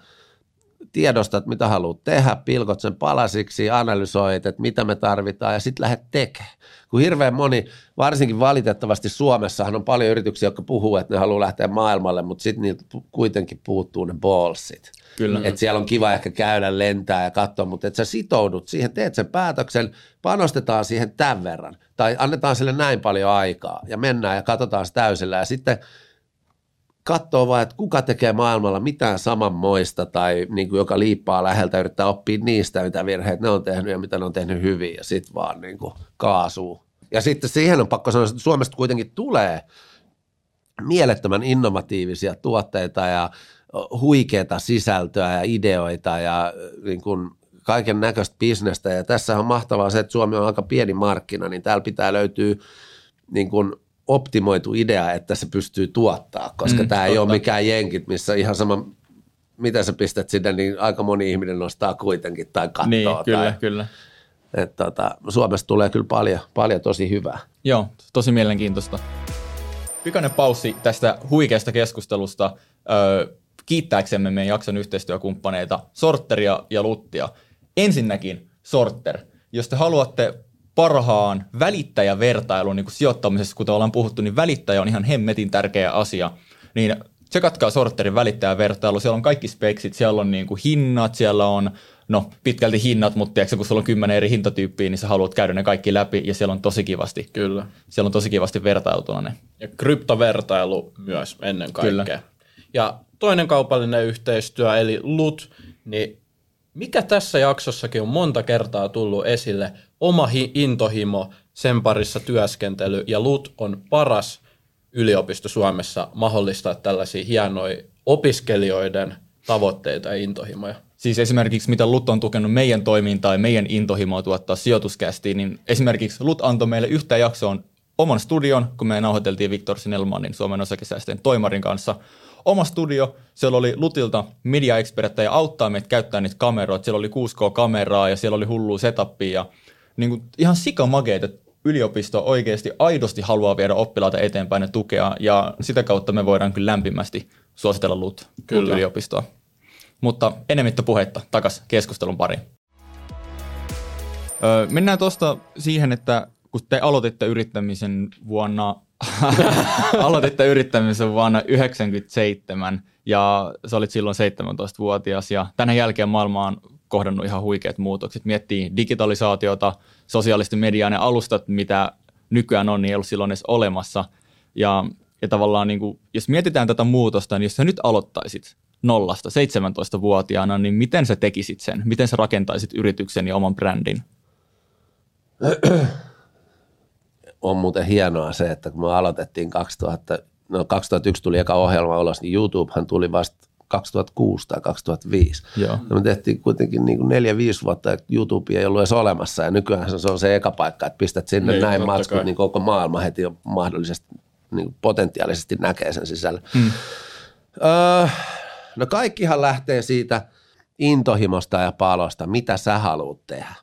tiedostat, mitä haluat tehdä, pilkot sen palasiksi, analysoit, että mitä me tarvitaan ja sitten lähdet tekemään. Kun hirveän moni, varsinkin valitettavasti Suomessahan on paljon yrityksiä, jotka puhuu, että ne haluaa lähteä maailmalle, mutta sitten niiltä kuitenkin puuttuu ne ballsit. Kyllä. Että siellä on kiva ehkä käydä, lentää ja katsoa, mutta että sä sitoudut siihen, teet sen päätöksen, panostetaan siihen tämän verran tai annetaan sille näin paljon aikaa ja mennään ja katsotaan se täysillä ja sitten – katsoo vaan, että kuka tekee maailmalla mitään samanmoista tai niin kuin joka liippaa läheltä yrittää oppia niistä, mitä virheitä ne on tehnyt ja mitä ne on tehnyt hyvin ja sitten vaan niin kuin kaasuu. Ja sitten siihen on pakko sanoa, että Suomesta kuitenkin tulee mielettömän innovatiivisia tuotteita ja huikeita sisältöä ja ideoita ja niin kuin kaiken näköistä bisnestä. Ja tässä on mahtavaa se, että Suomi on aika pieni markkina, niin täällä pitää löytyä niin kuin optimoitu idea, että se pystyy tuottaa, koska mm, tämä totta. ei ole mikään jenkit, missä ihan sama, mitä sä pistät sinne, niin aika moni ihminen nostaa kuitenkin tai katsoo. Niin, kyllä, tai, kyllä. Et, tota, Suomesta tulee kyllä paljon, paljon tosi hyvää. Joo, tosi mielenkiintoista. Pikainen paussi tästä huikeasta keskustelusta. Öö, kiittääksemme meidän jakson yhteistyökumppaneita Sorteria ja Luttia. Ensinnäkin Sorter. Jos te haluatte parhaan välittäjävertailun niin kuin sijoittamisessa, kuten ollaan puhuttu, niin välittäjä on ihan hemmetin tärkeä asia. Niin tsekatkaa sorterin välittäjävertailu, siellä on kaikki speksit, siellä on niin kuin hinnat, siellä on no pitkälti hinnat, mutta tiedätkö, kun sulla on kymmenen eri hintatyyppiä, niin sä haluat käydä ne kaikki läpi ja siellä on tosi kivasti. Kyllä. Siellä on tosi kivasti vertailtuna ne. Ja kryptovertailu myös ennen kaikkea. Kyllä. Ja toinen kaupallinen yhteistyö eli LUT, niin mikä tässä jaksossakin on monta kertaa tullut esille, oma hi- intohimo, sen parissa työskentely ja LUT on paras yliopisto Suomessa mahdollistaa tällaisia hienoja opiskelijoiden tavoitteita ja intohimoja. Siis esimerkiksi mitä LUT on tukenut meidän toimintaa ja meidän intohimoa tuottaa sijoituskästiin, niin esimerkiksi LUT antoi meille yhtä jaksoon oman studion, kun me nauhoiteltiin Viktor Sinelmanin Suomen osakesäästöjen toimarin kanssa – oma studio, siellä oli Lutilta media ja auttaa meitä käyttää niitä kameroita, siellä oli 6K-kameraa ja siellä oli hullu setupia niin kuin ihan sikamageet, että yliopisto oikeasti aidosti haluaa viedä oppilaita eteenpäin ja tukea ja sitä kautta me voidaan kyllä lämpimästi suositella LUT, LUT yliopistoa. Mutta enemmittä puhetta takas keskustelun pariin. Öö, mennään tuosta siihen, että kun te aloititte yrittämisen vuonna Aloititte yrittämisen vuonna 1997 ja sä olit silloin 17-vuotias ja tänä jälkeen maailma on kohdannut ihan huikeat muutokset. Miettii digitalisaatiota, sosiaalisten median ja alustat, mitä nykyään on, niin ei ollut silloin edes olemassa. Ja, ja tavallaan niin kuin, jos mietitään tätä muutosta, niin jos sä nyt aloittaisit nollasta 17-vuotiaana, niin miten sä tekisit sen? Miten sä rakentaisit yrityksen ja oman brändin? on muuten hienoa se, että kun me aloitettiin 2000, no 2001 tuli eka ohjelma ulos, niin YouTubehan tuli vasta 2006 tai 2005. Joo. Ja me tehtiin kuitenkin niin kuin neljä, viisi vuotta, että YouTube ei ollut edes olemassa ja nykyään se on se eka paikka, että pistät sinne niin, näin matskut, niin koko maailma heti jo mahdollisesti niin kuin potentiaalisesti näkee sen sisällä. Hmm. Öö, no kaikkihan lähtee siitä intohimosta ja palosta, mitä sä haluat tehdä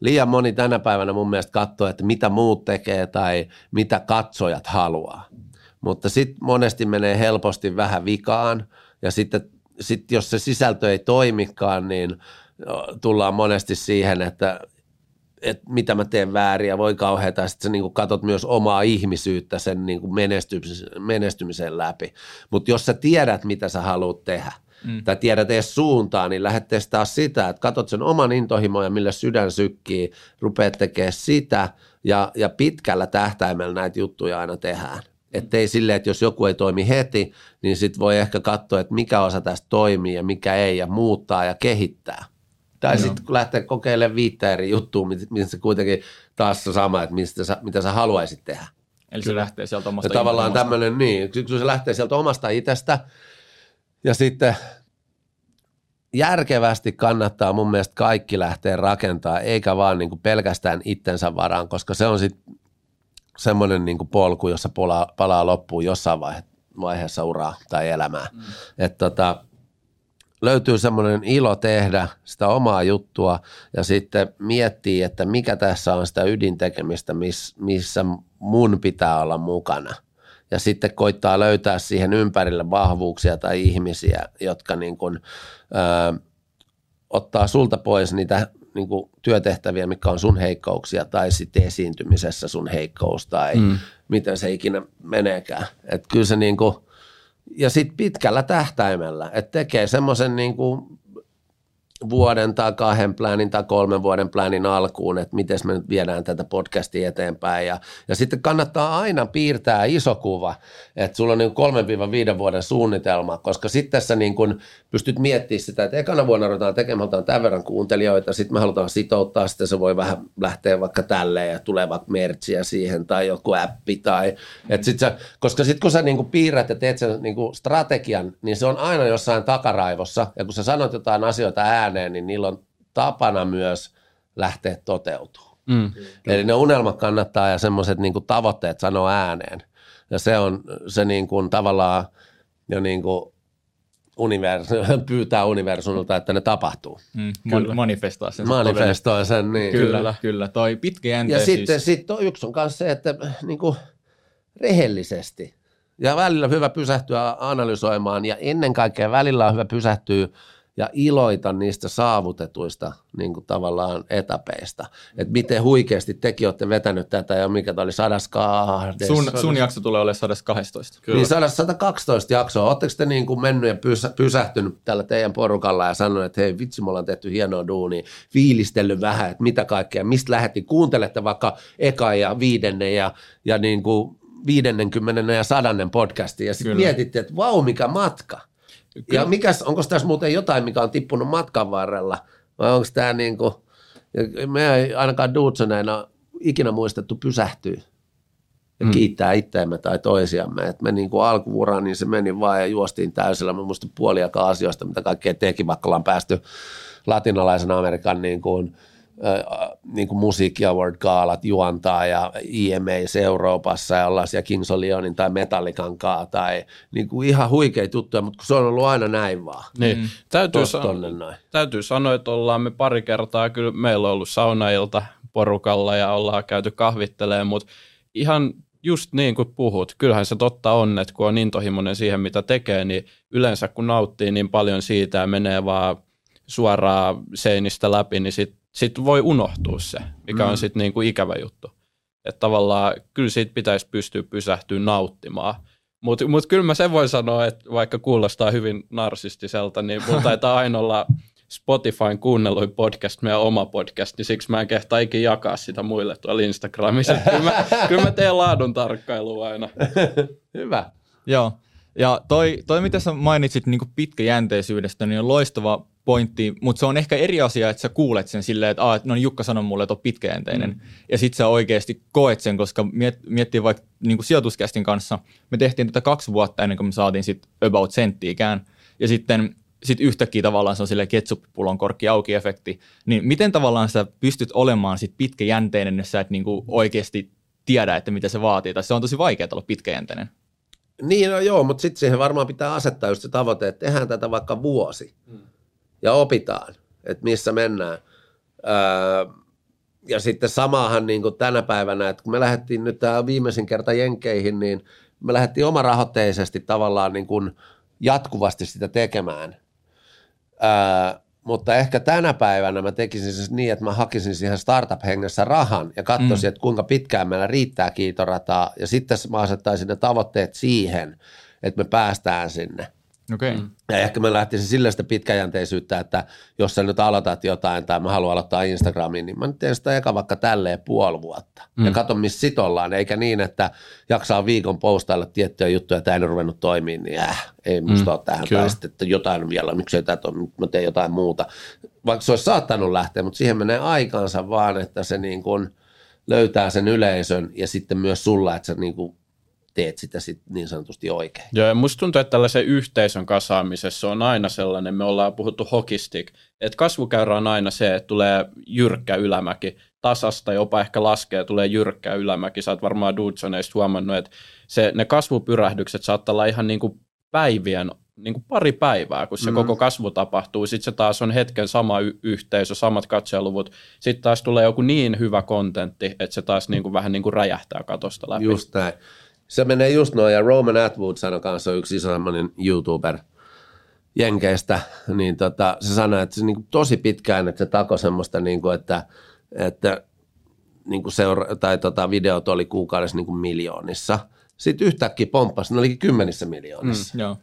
liian moni tänä päivänä mun mielestä katsoo, että mitä muut tekee tai mitä katsojat haluaa. mutta sitten monesti menee helposti vähän vikaan ja sitten sit jos se sisältö ei toimikaan, niin tullaan monesti siihen, että, että mitä mä teen väärin ja voi kauheata, sitten sä niin katot myös omaa ihmisyyttä sen niin menestymisen, menestymisen läpi. Mutta jos sä tiedät, mitä sä haluat tehdä, mm. tai tiedät edes suuntaan, niin lähdet testaa sitä, että katot sen oman intohimon ja millä sydän sykkii, rupeat tekemään sitä, ja, ja pitkällä tähtäimellä näitä juttuja aina tehdään. Että ei silleen, että jos joku ei toimi heti, niin sitten voi ehkä katsoa, että mikä osa tästä toimii ja mikä ei, ja muuttaa ja kehittää. Tai sitten kun lähtee kokeilemaan viittä eri juttua, missä se kuitenkin taas on sama, että mistä sä, mitä sä haluaisit tehdä. Eli se lähtee sieltä omasta ja tavallaan tämmöinen, niin, kun se lähtee sieltä omasta itsestä, ja sitten järkevästi kannattaa mun mielestä kaikki lähteä rakentaa, eikä vaan niin kuin pelkästään itsensä varaan, koska se on sitten semmoinen niin kuin polku, jossa palaa, palaa loppuun jossain vaihe, vaiheessa uraa tai elämää. Mm. Et tota, löytyy semmoinen ilo tehdä sitä omaa juttua ja sitten miettiä, että mikä tässä on sitä ydintekemistä, miss, missä mun pitää olla mukana. Ja sitten koittaa löytää siihen ympärille vahvuuksia tai ihmisiä, jotka niin kuin, ö, ottaa sulta pois niitä niin kuin työtehtäviä, mikä on sun heikkouksia, tai sitten esiintymisessä sun heikkous, tai mm. miten se ikinä meneekään. Että kyllä se niin kuin, ja sitten pitkällä tähtäimellä, että tekee semmoisen niin kuin vuoden tai kahden plänin tai kolmen vuoden plänin alkuun, että miten me nyt viedään tätä podcastia eteenpäin. Ja, ja sitten kannattaa aina piirtää iso kuva, että sulla on niin kolmen viiden vuoden suunnitelma, koska sitten sä niin kuin pystyt miettimään sitä, että ekana vuonna ruvetaan tekemään, me tämän verran kuuntelijoita, sitten me halutaan sitouttaa, sitten se voi vähän lähteä vaikka tälleen ja tulee vaikka mertsiä siihen tai joku appi tai, että sit sä, koska sitten kun sä niin kuin piirrät ja teet sen niin kuin strategian, niin se on aina jossain takaraivossa ja kun sä sanot jotain asioita ääneen, niin niillä on tapana myös lähteä toteutumaan. Mm. Eli ne unelmat kannattaa ja semmoiset niin tavoitteet sanoa ääneen. Ja se on se niin kuin tavallaan jo niin kuin univers, pyytää universumilta, että ne tapahtuu. Mm, kyllä. Manifestaa sen. Manifestoi sen, niin. Kyllä, kyllä. kyllä. Toi pitkäjänteisyys. Ja sitten sit yksi on myös se, että niin kuin rehellisesti ja välillä hyvä pysähtyä analysoimaan ja ennen kaikkea välillä on hyvä pysähtyä ja iloita niistä saavutetuista niin kuin tavallaan etapeista. Että miten huikeasti tekin olette vetänyt tätä ja mikä tämä oli 112. Sun, sun jakso tulee olemaan 112. Kyllä. Niin 112 jaksoa. Oletteko te niin kuin mennyt ja pysä, pysähtynyt tällä teidän porukalla ja sanonut, että hei vitsi, me ollaan tehty hienoa duunia, fiilistellyt vähän, että mitä kaikkea, mistä lähetti, kuuntelette vaikka eka ja viidenne ja, ja niin kuin 50 ja sadannen podcastin ja sitten mietitte, että vau, mikä matka. Kyllä. Ja mikäs, onko tässä muuten jotain, mikä on tippunut matkan varrella? Vai onko tämä niin kuin, me ei ainakaan Dudsoneina ikinä muistettu pysähtyä ja mm. kiittää itseämme tai toisiamme. Et me niin kuin alkuvuoraan, niin se meni vaan ja juostiin täysillä. Mä muistan puoliakaan asioista, mitä kaikkea teki, vaikka ollaan päästy latinalaisen Amerikan niin kuin – niin kuin musiikki award gaalat juontaa ja IMA Euroopassa ja ollaan siellä Kings of Leonin tai Metallican kaa tai niin kuin ihan huikeita juttuja, mutta se on ollut aina näin vaan. Niin. Mm. Täytyy, san- noin. täytyy sanoa, että ollaan me pari kertaa, kyllä meillä on ollut saunailta porukalla ja ollaan käyty kahvittelemaan, mutta ihan just niin kuin puhut, kyllähän se totta on, että kun on intohimoinen siihen, mitä tekee, niin yleensä kun nauttii niin paljon siitä ja menee vaan suoraan seinistä läpi, niin sitten sitten voi unohtua se, mikä mm. on sitten niinku ikävä juttu. Että tavallaan kyllä siitä pitäisi pystyä pysähtyä nauttimaan. Mutta mut kyllä mä sen voi sanoa, että vaikka kuulostaa hyvin narsistiselta, niin mulla taitaa aina olla Spotifyn kuunnelluin podcast, meidän oma podcast, niin siksi mä en kehtaa ikin jakaa sitä muille tuolla Instagramissa. Kyllä mä, kyllä mä teen laadun tarkkailua aina. Hyvä. Joo. Ja toi, toi mitä sä mainitsit niin pitkäjänteisyydestä, niin on loistava pointti, mutta se on ehkä eri asia, että sä kuulet sen silleen, että, että no niin Jukka sanoi mulle, että on pitkäjänteinen. Mm. Ja sit sä oikeasti koet sen, koska miet, miettii vaikka niin kuin sijoituskästin kanssa, me tehtiin tätä kaksi vuotta ennen kuin me saatiin sit about senttiikään. Ja sitten sit yhtäkkiä tavallaan se on silleen ketsuppulon korkki auki efekti. Niin miten tavallaan sä pystyt olemaan sit pitkäjänteinen, jos sä et niin kuin oikeasti tiedä, että mitä se vaatii. Tai se on tosi vaikeaa olla pitkäjänteinen. Niin, no joo, mutta sitten siihen varmaan pitää asettaa just se tavoite, että tehdään tätä vaikka vuosi. Mm ja opitaan, että missä mennään. Öö, ja sitten samahan niin kuin tänä päivänä, että kun me lähdettiin nyt tämä viimeisin kerta Jenkeihin, niin me lähdettiin omarahoitteisesti tavallaan niin kuin jatkuvasti sitä tekemään. Ää, mutta ehkä tänä päivänä mä tekisin siis niin, että mä hakisin siihen startup-hengessä rahan ja katsoisin, mm. että kuinka pitkään meillä riittää kiitorataa ja sitten mä asettaisin ne tavoitteet siihen, että me päästään sinne. Okei. Okay. Mm. Ja ehkä mä lähtisin sillä sitä pitkäjänteisyyttä, että jos sä nyt aloitat jotain tai mä haluan aloittaa Instagramin, niin mä nyt teen sitä eka vaikka tälleen puoli vuotta. Mm. Ja katon, missä sit ollaan, eikä niin, että jaksaa viikon postailla tiettyjä juttuja, että en ruvennut toimimaan, niin äh, ei musta mm. ole tähän. Kyllä. Tai sitten, että jotain vielä, miksei tätä ole, mä teen jotain muuta. Vaikka se olisi saattanut lähteä, mutta siihen menee aikansa vaan, että se niin kuin löytää sen yleisön ja sitten myös sulla, että sä niin kuin teet sitä sit niin sanotusti oikein. Joo, ja musta tuntuu, että tällaisen yhteisön kasaamisessa on aina sellainen, me ollaan puhuttu hokistik, että kasvukäyrä on aina se, että tulee jyrkkä ylämäki, tasasta jopa ehkä laskee, tulee jyrkkä ylämäki. Sä oot varmaan Dudsoneista huomannut, että se, ne kasvupyrähdykset saattaa olla ihan niin kuin päivien niin kuin pari päivää, kun se mm. koko kasvu tapahtuu. Sitten se taas on hetken sama y- yhteisö, samat katseluvut. Sitten taas tulee joku niin hyvä kontentti, että se taas niin kuin vähän niin kuin räjähtää katosta läpi. Just näin. Se menee just noin, ja Roman Atwood sanoi kanssa yksi iso semmoinen YouTuber Jenkeistä, niin tota, se sanoi, että se niin tosi pitkään, että se tako semmoista, niin kuin, että, että niin kuin seura- tai tota, videot oli kuukaudessa niin kuin miljoonissa. Sitten yhtäkkiä pomppasi, ne olikin kymmenissä miljoonissa. Mm, joo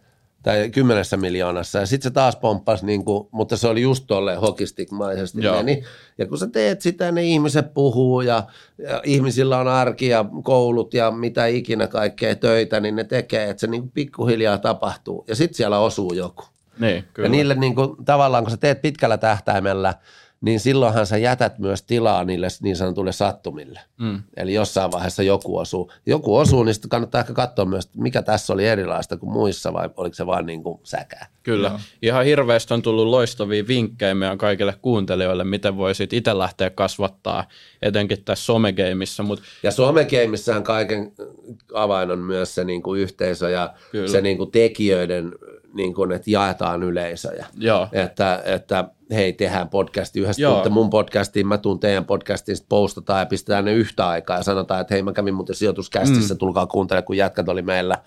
tai kymmenessä miljoonassa, ja sitten se taas pomppasi, niin kuin, mutta se oli just tolleen hokistikmaisesti meni. Ja kun sä teet sitä, ne ihmiset puhuu, ja, ja ihmisillä on arki ja koulut ja mitä ikinä kaikkea töitä, niin ne tekee, että se niin kuin pikkuhiljaa tapahtuu, ja sitten siellä osuu joku. Niin, kyllä. Ja niille niin kuin, tavallaan, kun sä teet pitkällä tähtäimellä – niin silloinhan sä jätät myös tilaa niille niin sanotuille sattumille. Mm. Eli jossain vaiheessa joku osuu. Joku osuu, niin sitten kannattaa ehkä katsoa myös, mikä tässä oli erilaista kuin muissa, vai oliko se vain niin kuin säkää. Kyllä. No. Ihan hirveästi on tullut loistavia vinkkejä meidän kaikille kuuntelijoille, miten voisit itse lähteä kasvattaa, etenkin tässä somegeimissä. Mut... Ja somegeemissähän kaiken avain on myös se niin kuin yhteisö ja Kyllä. se niin kuin tekijöiden niin kuin, että jaetaan yleisöjä. Joo. Että, että hei, tehdään podcasti yhdessä, tuutte mun podcastiin, mä tuun teidän podcastiin, sitten postataan ja pistetään ne yhtä aikaa ja sanotaan, että hei, mä kävin muuten sijoituskästissä, mm. tulkaa kuuntelemaan, kun jätkät oli meillä.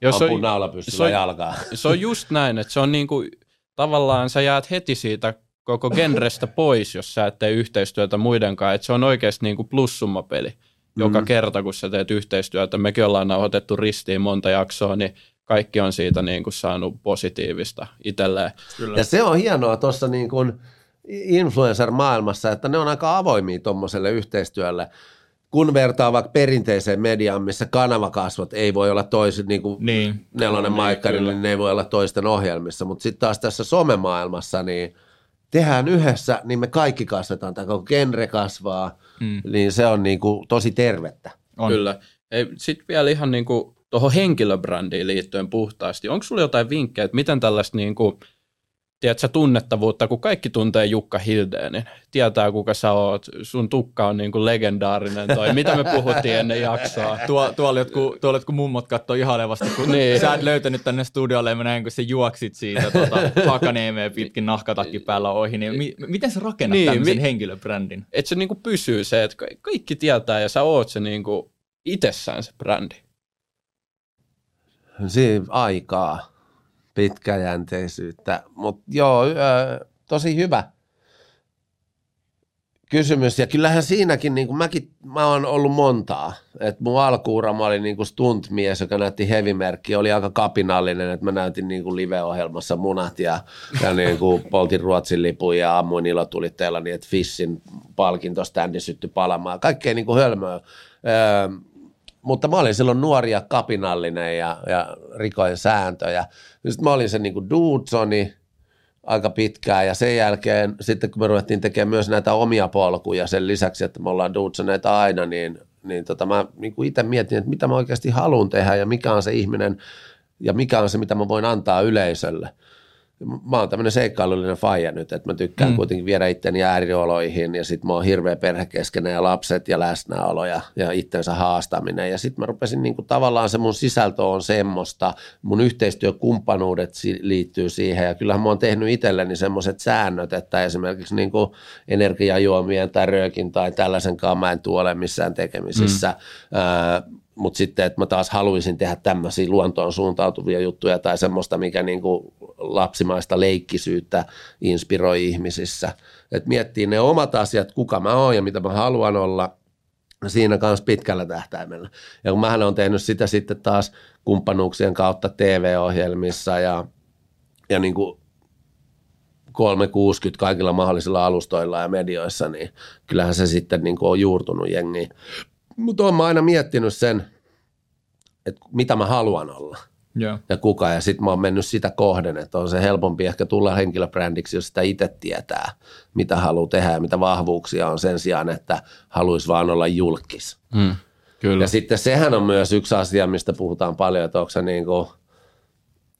Jos on, naula se on, jalkaa. Se on just näin, että se on niin kuin, tavallaan sä jäät heti siitä koko genrestä pois, jos sä et tee yhteistyötä muiden kanssa, että se on oikeasti niin kuin plussummapeli joka mm. kerta, kun sä teet yhteistyötä. Mekin ollaan nauhoitettu ristiin monta jaksoa, niin kaikki on siitä niin kuin saanut positiivista itselleen. Kyllä. Ja se on hienoa tuossa niin kuin influencer-maailmassa, että ne on aika avoimia tuommoiselle yhteistyölle kun vertaa vaikka perinteiseen mediaan, missä kanavakasvot ei voi olla toisin, niin kuin niin, nelonen maikkari, niin ne ei voi olla toisten ohjelmissa, mutta sitten taas tässä somemaailmassa, niin tehdään yhdessä, niin me kaikki kasvetaan, tai koko genre kasvaa, mm. niin se on niin kuin tosi tervettä. On. Kyllä. Sitten vielä ihan niin kuin tuohon henkilöbrändiin liittyen puhtaasti. Onko sulla jotain vinkkejä, että miten tällaista niin kuin, tiedätkö, tunnettavuutta, kun kaikki tuntee Jukka Hildeen, niin tietää kuka sä oot, sun tukka on niin kuin legendaarinen, toi mitä me puhuttiin ennen jaksoa. Tuo, tuolla jotkut, tuolla jotkut mummot katsoo ihailevasti, kun niin. sä et löytänyt tänne studiolle, ja mä näin, kun sä juoksit siitä tuota, Hakaniemeä pitkin nahkatakki päällä ohi, niin mi, miten sä rakennat niin, tämmöisen mi, henkilöbrändin? Että se niin kuin pysyy se, että kaikki tietää ja sä oot se niin kuin itsessään se brändi. Siinä aikaa, pitkäjänteisyyttä, mutta joo, tosi hyvä kysymys. Ja kyllähän siinäkin, niin kuin mäkin, mä oon ollut montaa. että mun alkuura mä olin niin kuin stuntmies, joka näytti hevimerkki, oli aika kapinallinen, että mä näytin niin kuin live-ohjelmassa munat ja, ja niin kuin poltin Ruotsin lipun ja ammuin ilotulitteella niin, että Fissin palkintoständi syttyi palamaan. Kaikkea niin kuin hölmöä. Mutta mä olin silloin nuori ja kapinallinen ja, ja rikoin sääntöjä. Sitten mä olin se niin kuin aika pitkään ja sen jälkeen sitten kun me ruvettiin tekemään myös näitä omia polkuja sen lisäksi, että me ollaan Dudesoneita aina, niin, niin tota mä niin kuin itse mietin, että mitä mä oikeasti haluan tehdä ja mikä on se ihminen ja mikä on se, mitä mä voin antaa yleisölle – mä oon tämmöinen seikkailullinen faija nyt, että mä tykkään mm. kuitenkin viedä itteni äärioloihin ja sitten mä oon hirveä perhekeskeinen ja lapset ja läsnäolo ja, ja itsensä haastaminen ja sitten mä rupesin niin kuin, tavallaan se mun sisältö on semmoista, mun yhteistyökumppanuudet si- liittyy siihen ja kyllähän mä oon tehnyt itselleni semmoiset säännöt, että esimerkiksi niin kuin energiajuomien tai röökin tai tällaisenkaan mä en tuole missään tekemisissä. Mm. Ää, mutta sitten, että mä taas haluaisin tehdä tämmöisiä luontoon suuntautuvia juttuja tai semmoista, mikä niin kuin lapsimaista leikkisyyttä inspiroi ihmisissä. Että miettii ne omat asiat, kuka mä oon ja mitä mä haluan olla, siinä kanssa pitkällä tähtäimellä. Ja kun mähän on tehnyt sitä sitten taas kumppanuuksien kautta TV-ohjelmissa ja, ja niin kuin 360 kaikilla mahdollisilla alustoilla ja medioissa, niin kyllähän se sitten niin kuin on juurtunut jengiin. Mutta olen aina miettinyt sen, että mitä mä haluan olla Joo. ja kuka. Ja sitten mä oon mennyt sitä kohden, että on se helpompi ehkä tulla henkilöbrändiksi, jos sitä itse tietää, mitä haluaa tehdä ja mitä vahvuuksia on sen sijaan, että haluaisi vaan olla julkis. Mm, kyllä. Ja sitten sehän on myös yksi asia, mistä puhutaan paljon, että onko se niinku,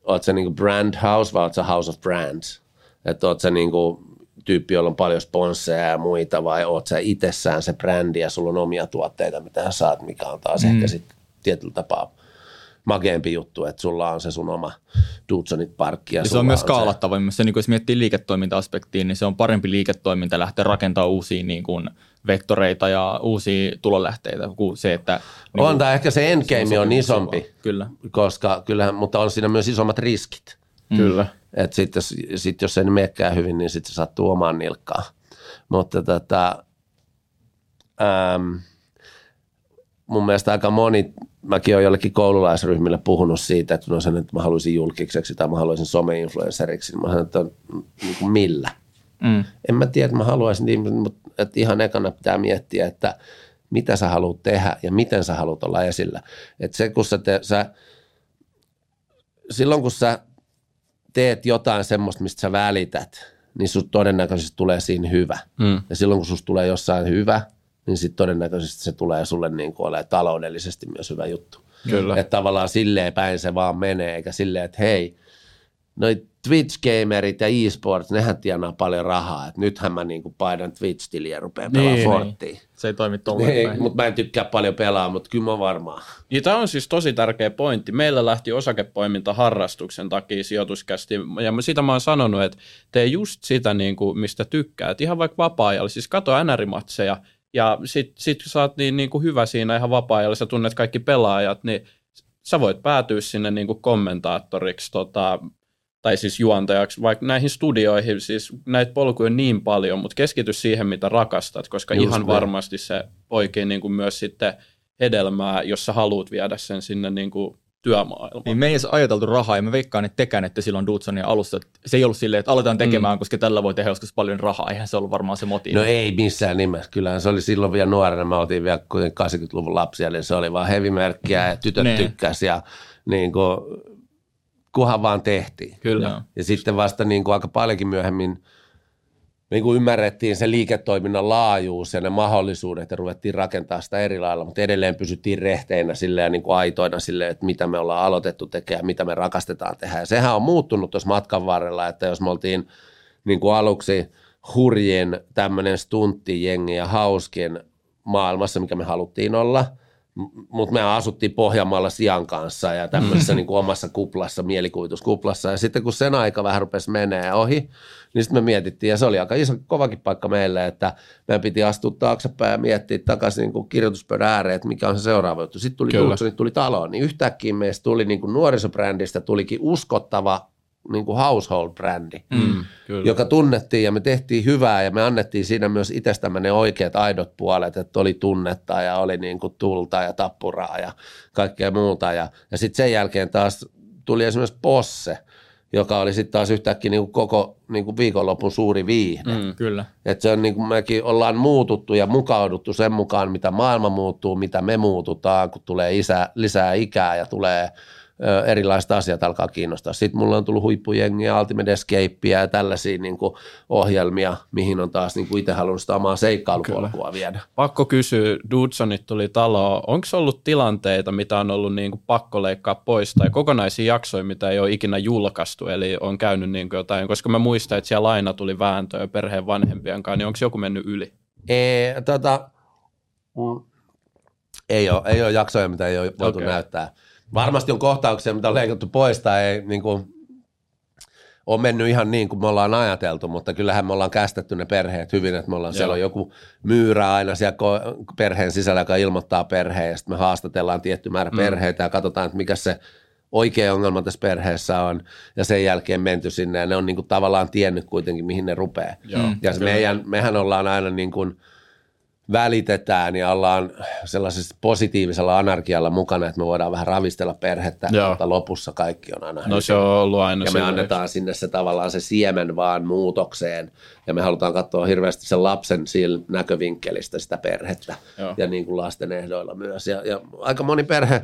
oot se niinku brand house vai oot se house of brands? Että oot se niinku tyyppi, jolla on paljon sponsseja ja muita vai oot sä itsessään se brändi ja sulla on omia tuotteita, mitä sä saat, mikä on taas mm. ehkä sitten tietyllä tapaa makeampi juttu, että sulla on se sun oma Dudsonit parkki. Ja, Ja se on myös se- skaalattava. Se, niin kuin jos miettii liiketoiminta-aspektiin, niin se on parempi liiketoiminta lähteä rakentamaan uusia niin kuin, vektoreita ja uusia tulonlähteitä kuin se, että... Niin On, tai ehkä se endgame on isompi, Kyllä. koska kyllähän, mutta on siinä myös isommat riskit. Kyllä. Että sitten sit jos ei ne menekään hyvin, niin sitten se sattuu omaan nilkkaan. Mutta tota, ähm, mun mielestä aika moni, mäkin olen jollekin koululaisryhmille puhunut siitä, että kun on sanonut, että mä haluaisin julkiseksi tai mä haluaisin some-influenceriksi, niin mä sanon, että niin kuin millä? Mm. En mä tiedä, että mä haluaisin, mutta että ihan ekana pitää miettiä, että mitä sä haluat tehdä ja miten sä haluat olla esillä. Että se, kun sä, te, sä silloin kun sä teet jotain semmoista, mistä sä välität, niin sut todennäköisesti tulee siinä hyvä. Mm. Ja silloin kun susta tulee jossain hyvä, niin sitten todennäköisesti se tulee sulle niin kuin olemaan taloudellisesti myös hyvä juttu. Kyllä. Että tavallaan silleen päin se vaan menee, eikä silleen, että hei, noi Twitch-gamerit ja e-sports, nehän tienaa paljon rahaa, että nythän mä niin kuin paidan Twitch-tiliä ja rupean pelaamaan Niin, niin, niin. Se ei toimi tolleen päin. mutta mä en tykkää paljon pelaa, mutta kyllä mä varmaan. Niin tämä on siis tosi tärkeä pointti. Meillä lähti osakepoiminta harrastuksen takia sijoituskästi, ja sitä mä oon sanonut, että tee just sitä, niin kuin, mistä tykkäät. Ihan vaikka vapaa-ajalla, siis kato NR-matseja, ja sit, sit sä oot niin, niin kuin hyvä siinä ihan vapaa-ajalla, sä tunnet kaikki pelaajat, niin sä voit päätyä sinne niin kuin kommentaattoriksi tota, tai siis juontajaksi, vaikka näihin studioihin, siis näitä polkuja on niin paljon, mutta keskity siihen, mitä rakastat, koska Just ihan näin. varmasti se oikein niin kuin myös sitten hedelmää, jos sä haluat viedä sen sinne niin kuin työmaailmaan. Niin me ei edes ajateltu rahaa, ja mä veikkaan, että tekään, että silloin Dudsonin alussa, että se ei ollut silleen, että aletaan tekemään, mm. koska tällä voi tehdä joskus paljon rahaa. Eihän se ollut varmaan se motiivi. No ei missään nimessä. Kyllähän se oli silloin vielä nuorena. Me oltiin vielä kuitenkin 80-luvun lapsia, niin se oli vaan hevimerkkiä ja tytöt Niin. tykkäs ja niin kuin, kunhan vaan tehtiin. Kyllä. Joo. Ja sitten vasta niin kuin aika paljonkin myöhemmin niin kuin ymmärrettiin se liiketoiminnan laajuus ja ne mahdollisuudet ja ruvettiin rakentaa sitä eri lailla, mutta edelleen pysyttiin rehteinä silleen ja niin kuin aitoina silleen, että mitä me ollaan aloitettu tekemään, mitä me rakastetaan tehdä. Ja sehän on muuttunut tuossa matkan varrella, että jos me oltiin niin kuin aluksi hurjin tämmöinen stunttijengi ja hauskin maailmassa, mikä me haluttiin olla, mutta me asuttiin Pohjanmaalla Sian kanssa ja tämmöisessä niin kuin omassa kuplassa, mielikuvituskuplassa. Ja sitten kun sen aika vähän rupesi menee ohi, niin sitten me mietittiin, ja se oli aika iso, kovakin paikka meille, että meidän piti astua taaksepäin ja miettiä takaisin niin kuin kirjoituspöydän ääreen, että mikä on se seuraava juttu. Sitten tuli Kyllä. Tuli taloon, niin yhtäkkiä meistä tuli niin kuin nuorisobrändistä tulikin uskottava niin kuin household-brändi Mm, kyllä. joka tunnettiin ja me tehtiin hyvää ja me annettiin siinä myös itsestämme ne oikeat aidot puolet, että oli tunnetta ja oli niin kuin tulta ja tappuraa ja kaikkea muuta. Ja, ja sitten sen jälkeen taas tuli esimerkiksi Posse, joka oli sitten taas yhtäkkiä niin kuin koko niin kuin viikonlopun suuri viihde. Mm. Mm. Kyllä. Että se on niin kuin mekin ollaan muututtu ja mukauduttu sen mukaan, mitä maailma muuttuu, mitä me muututaan, kun tulee isä, lisää ikää ja tulee erilaiset asiat alkaa kiinnostaa. Sitten mulla on tullut huippujengiä, Ultimate Escapea ja tällaisia niin kuin ohjelmia, mihin on taas niin kuin itse halunnut sitä omaa seikkailupolkua viedä. Pakko kysyä, Dudsonit tuli taloon. Onko ollut tilanteita, mitä on ollut niin kuin pakko leikkaa pois, tai kokonaisia jaksoja, mitä ei ole ikinä julkaistu, eli on käynyt niin kuin jotain, koska mä muistan, että siellä aina tuli vääntöä perheen vanhempien kanssa, niin onko joku mennyt yli? Ei, tota, mm, ei, ole, ei ole jaksoja, mitä ei ole voitu Okei. näyttää. Varmasti on kohtauksia, mitä on leikattu pois tai ei, niin kuin, ole mennyt ihan niin kuin me ollaan ajateltu, mutta kyllähän me ollaan kästetty ne perheet hyvin, että me ollaan, siellä on joku myyrä aina siellä perheen sisällä, joka ilmoittaa perheen, ja sitten me haastatellaan tietty määrä mm. perheitä ja katsotaan, että mikä se oikea ongelma tässä perheessä on, ja sen jälkeen menty sinne, ja ne on niin kuin tavallaan tiennyt kuitenkin, mihin ne rupeaa. Joo, ja se meidän, mehän ollaan aina niin kuin – välitetään ja ollaan sellaisessa positiivisella anarkialla mukana, että me voidaan vähän ravistella perhettä, Joo. mutta lopussa kaikki on aina No se on ollut aina Ja me annetaan sinne se tavallaan se siemen vaan muutokseen ja me halutaan katsoa hirveästi sen lapsen näkövinkkelistä sitä perhettä Joo. ja niin kuin lasten ehdoilla myös. Ja, ja aika moni perhe,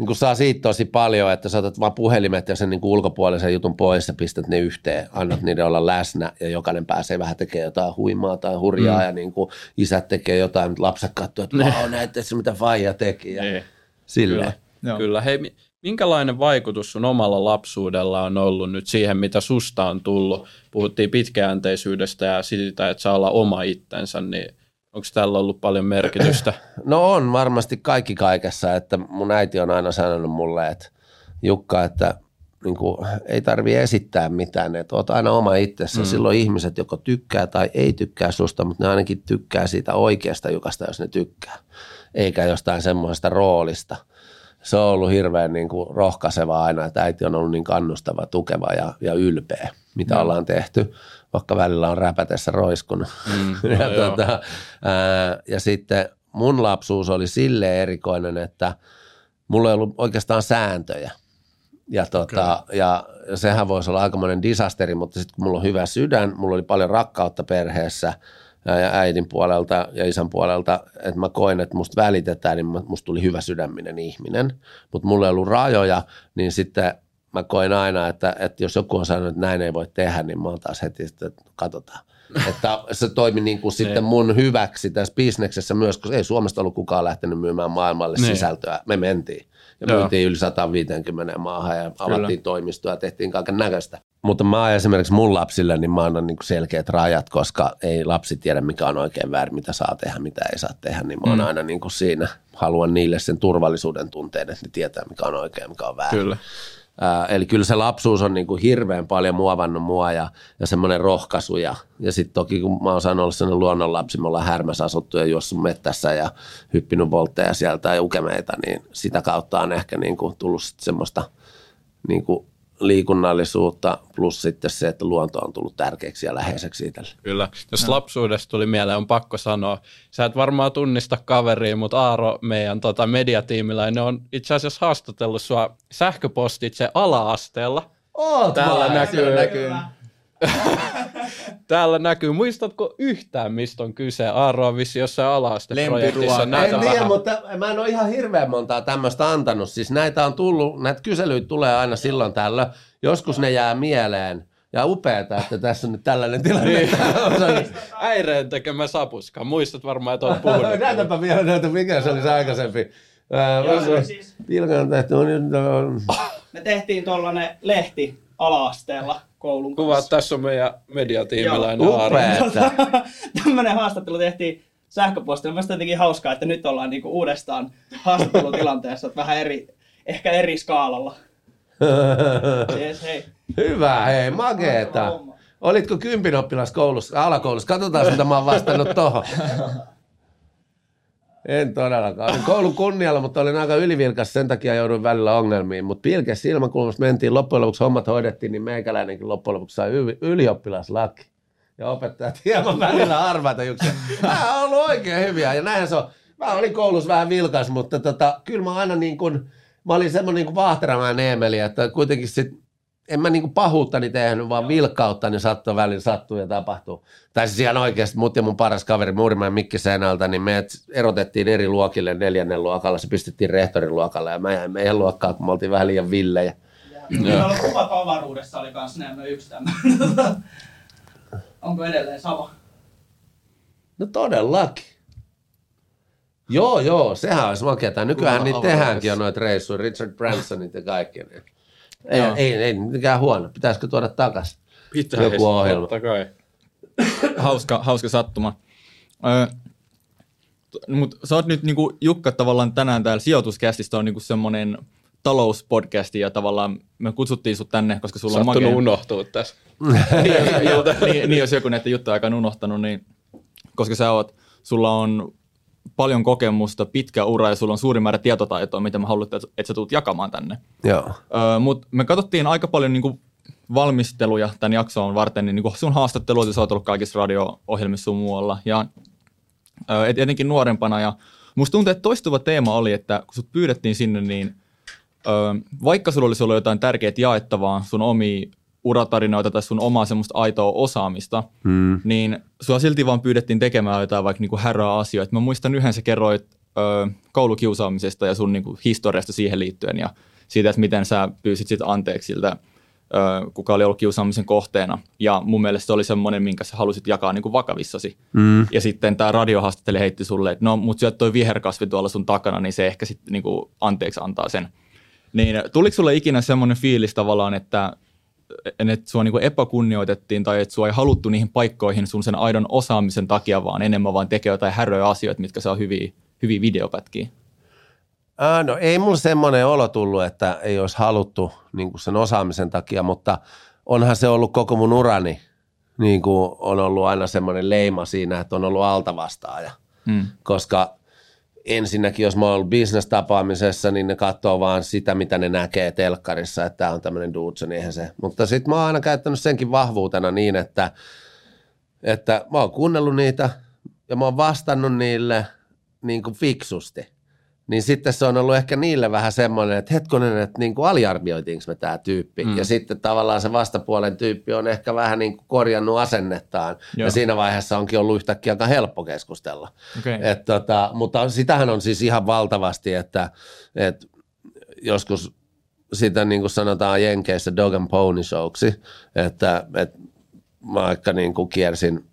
niin kuin saa siitä tosi paljon, että sä otat vaan puhelimet ja sen niin kuin ulkopuolisen jutun pois ja pistät ne yhteen, annat niiden olla läsnä ja jokainen pääsee vähän tekemään jotain huimaa tai hurjaa mm. ja niin kuin isät tekee jotain, lapset katsoo, että vau, näette se mitä faija teki ja niin. silleen. Kyllä. Kyllä. Hei, minkälainen vaikutus sun omalla lapsuudella on ollut nyt siihen, mitä susta on tullut? Puhuttiin pitkäjänteisyydestä ja siitä, että saa olla oma itsensä, niin Onko tällä ollut paljon merkitystä? No on varmasti kaikki kaikessa, että mun äiti on aina sanonut mulle, että Jukka, että niin kuin, ei tarvi esittää mitään, että oot aina oma itsessä. Mm. Silloin ihmiset joko tykkää tai ei tykkää susta, mutta ne ainakin tykkää siitä oikeasta Jukasta, jos ne tykkää, eikä jostain semmoisesta roolista. Se on ollut hirveän niin kuin, rohkaiseva aina, että äiti on ollut niin kannustava, tukeva ja, ja ylpeä, mitä mm. ollaan tehty vaikka välillä on räpätessä roiskunut. Mm, ja, no, tuota, ää, ja sitten mun lapsuus oli silleen erikoinen, että mulla ei ollut oikeastaan sääntöjä. Ja, tota, okay. ja sehän voisi olla aikamoinen disasteri, mutta sitten kun mulla on hyvä sydän, mulla oli paljon rakkautta perheessä ja äidin puolelta ja isän puolelta, että mä koin, että musta välitetään, niin musta tuli hyvä sydäminen ihminen. Mutta mulla ei ollut rajoja, niin sitten mä koin aina, että, että jos joku on sanonut, että näin ei voi tehdä, niin mä oon taas heti, että katsotaan. että se toimi niin kuin sitten mun hyväksi tässä bisneksessä myös, koska ei Suomesta ollut kukaan lähtenyt myymään maailmalle niin. sisältöä. Me mentiin. Ja Joo. myytiin yli 150 maahan ja avattiin Kyllä. toimistoa ja tehtiin kaiken näköistä. Mutta mä esimerkiksi mun lapsille, niin mä annan niin selkeät rajat, koska ei lapsi tiedä, mikä on oikein väärin, mitä saa tehdä, mitä ei saa tehdä. Niin mä oon mm. aina niin kuin siinä, haluan niille sen turvallisuuden tunteen, että ne tietää, mikä on oikein, mikä on väärin. Kyllä. Eli kyllä se lapsuus on niin kuin hirveän paljon muovannut mua ja, ja semmoinen rohkaisu. Ja, ja sitten toki kun mä oon saanut olla sellainen luonnonlapsi, me ollaan härmässä asuttu ja juossut mettässä ja hyppinyt voltteja sieltä ja ukemeita, niin sitä kautta on ehkä niin kuin tullut semmoista niin kuin liikunnallisuutta plus sitten se, että luonto on tullut tärkeäksi ja läheiseksi itselle. Kyllä. Jos no. lapsuudesta tuli mieleen, on pakko sanoa. Sä et varmaan tunnista kaveria, mutta Aaro, meidän tota, mediatiimillä, ne on itse asiassa haastatellut sua sähköpostitse ala-asteella. Oot Täällä näkyy. näkyy. Täällä näkyy. Muistatko yhtään, mistä on kyse? Aaro on vissi jossain ala-asteprojektissa. En tiedä, vähän. mutta mä en ole ihan hirveän montaa tämmöistä antanut. Siis näitä on tullut, näitä kyselyitä tulee aina silloin tällöin. Joskus ne jää mieleen. Ja upeeta, että tässä on nyt tällainen tilanne. Niin. Äireen tekemä sapuska. Muistat varmaan, että olet puhunut. Näytäpä vielä, näytä mikä se oli se aikaisempi. Joo, siis... tehty. Me tehtiin tuollainen lehti ala-asteella koulun Kuva, kanssa. tässä on meidän mediatiimiläinen Aaro. Tämmöinen haastattelu tehtiin sähköpostilla. Mielestäni jotenkin hauskaa, että nyt ollaan niinku uudestaan haastattelutilanteessa, että vähän eri, ehkä eri skaalalla. yes, hei. Hyvä, hei, mageeta. Olitko kympin oppilas koulussa, alakoulussa? Katsotaan, mitä mä oon vastannut tohon. En todellakaan. Koulun kunnialla, mutta olin aika ylivilkas, sen takia jouduin välillä ongelmiin. Mutta pilkes silmäkulmassa mentiin, loppujen lopuksi hommat hoidettiin, niin meikäläinenkin loppujen lopuksi sai ylioppilaslaki. Ja opettajat hieman välillä arvata, että Nämä on ollut oikein hyviä ja näin se on. Mä olin koulussa vähän vilkas, mutta tota, kyllä mä aina niin kuin, mä olin semmoinen niin kuin Eemeli, että kuitenkin sit en mä niinku pahuuttani tehnyt, vaan vilkkautta, niin sattui välillä sattuu ja tapahtuu. Tai siis ihan oikeasti mut ja mun paras kaveri Muurimäen Mikki Seinältä, niin me erotettiin eri luokille neljännen luokalla, se pistettiin rehtorin luokalle ja mä jäin meidän luokkaan, kun me oltiin vähän liian villejä. Meillä on kuvat avaruudessa oli kanssa nämä yksi tämmöinen. Onko edelleen sama? No todellakin. Joo, joo, sehän olisi makeata. Nykyään niitä tehdäänkin jo noita reissuja, Richard Bransonit ja kaikki. Niin. Ei, ei, ei mikään huono. Pitäisikö tuoda takaisin Pitää joku ohjelma? Totta kai. hauska, hauska sattuma. Öö, mutta sä oot nyt niinku, Jukka tavallaan tänään täällä sijoituskästistä on niinku semmoinen talouspodcasti ja tavallaan me kutsuttiin sut tänne, koska sulla Sattunut on magea... unohtua tässä. niin, jos, niin, niin, jos joku näitä juttuja aika unohtanut, niin koska sä oot, sulla on paljon kokemusta, pitkä ura ja sulla on suuri määrä tietotaitoa, mitä mä haluan, että, että sä tulet jakamaan tänne. Joo. Öö, Mutta me katsottiin aika paljon niin kuin, valmisteluja tämän jakson varten, niin, niin kuin sun haastatteluita, sä oot ollut kaikissa radio-ohjelmissa sun muualla. Ja öö, et, etenkin nuorempana. Ja musta tuntuu, että toistuva teema oli, että kun sut pyydettiin sinne, niin öö, vaikka sulla olisi ollut jotain tärkeää jaettavaa, sun omia uratarinoita tai sun omaa semmoista aitoa osaamista, mm. niin sua silti vaan pyydettiin tekemään jotain vaikka niinku härää asioita. Mä muistan yhden sä kerroit ö, koulukiusaamisesta ja sun niinku historiasta siihen liittyen ja siitä, että miten sä pyysit sit anteeksi siltä, ö, kuka oli ollut kiusaamisen kohteena. Ja mun mielestä se oli semmoinen, minkä sä halusit jakaa niinku vakavissasi. Mm. Ja sitten tämä radiohaastatteli heitti sulle, että no, mutta syöt toi viherkasvi tuolla sun takana, niin se ehkä sitten niinku anteeksi antaa sen. Niin tuliko sulle ikinä semmoinen fiilis tavallaan, että että sua niinku epäkunnioitettiin tai että sua ei haluttu niihin paikkoihin sun sen aidon osaamisen takia, vaan enemmän vaan tekee jotain häröjä asioita, mitkä saa hyviä, hyviä videopätkiä? Ää, no ei mulla semmoinen olo tullut, että ei olisi haluttu niin kuin sen osaamisen takia, mutta onhan se ollut koko mun urani, niin kuin on ollut aina semmoinen leima siinä, että on ollut altavastaaja. Hmm. Koska ensinnäkin, jos mä oon ollut business-tapaamisessa, niin ne katsoo vaan sitä, mitä ne näkee telkkarissa, että tämä on tämmöinen dude, niin eihän se. Mutta sitten mä oon aina käyttänyt senkin vahvuutena niin, että, että mä oon kuunnellut niitä ja mä oon vastannut niille niin kuin fiksusti niin sitten se on ollut ehkä niille vähän semmoinen, että hetkonen, että niin kuin aliarvioitiinko me tämä tyyppi. Mm. Ja sitten tavallaan se vastapuolen tyyppi on ehkä vähän niin kuin korjannut asennettaan. Joo. Ja siinä vaiheessa onkin ollut yhtäkkiä aika helppo keskustella. Okay. Et tota, mutta sitähän on siis ihan valtavasti, että, että joskus sitä niin kuin sanotaan Jenkeissä dog and pony showksi, että, että mä vaikka niin kuin kiersin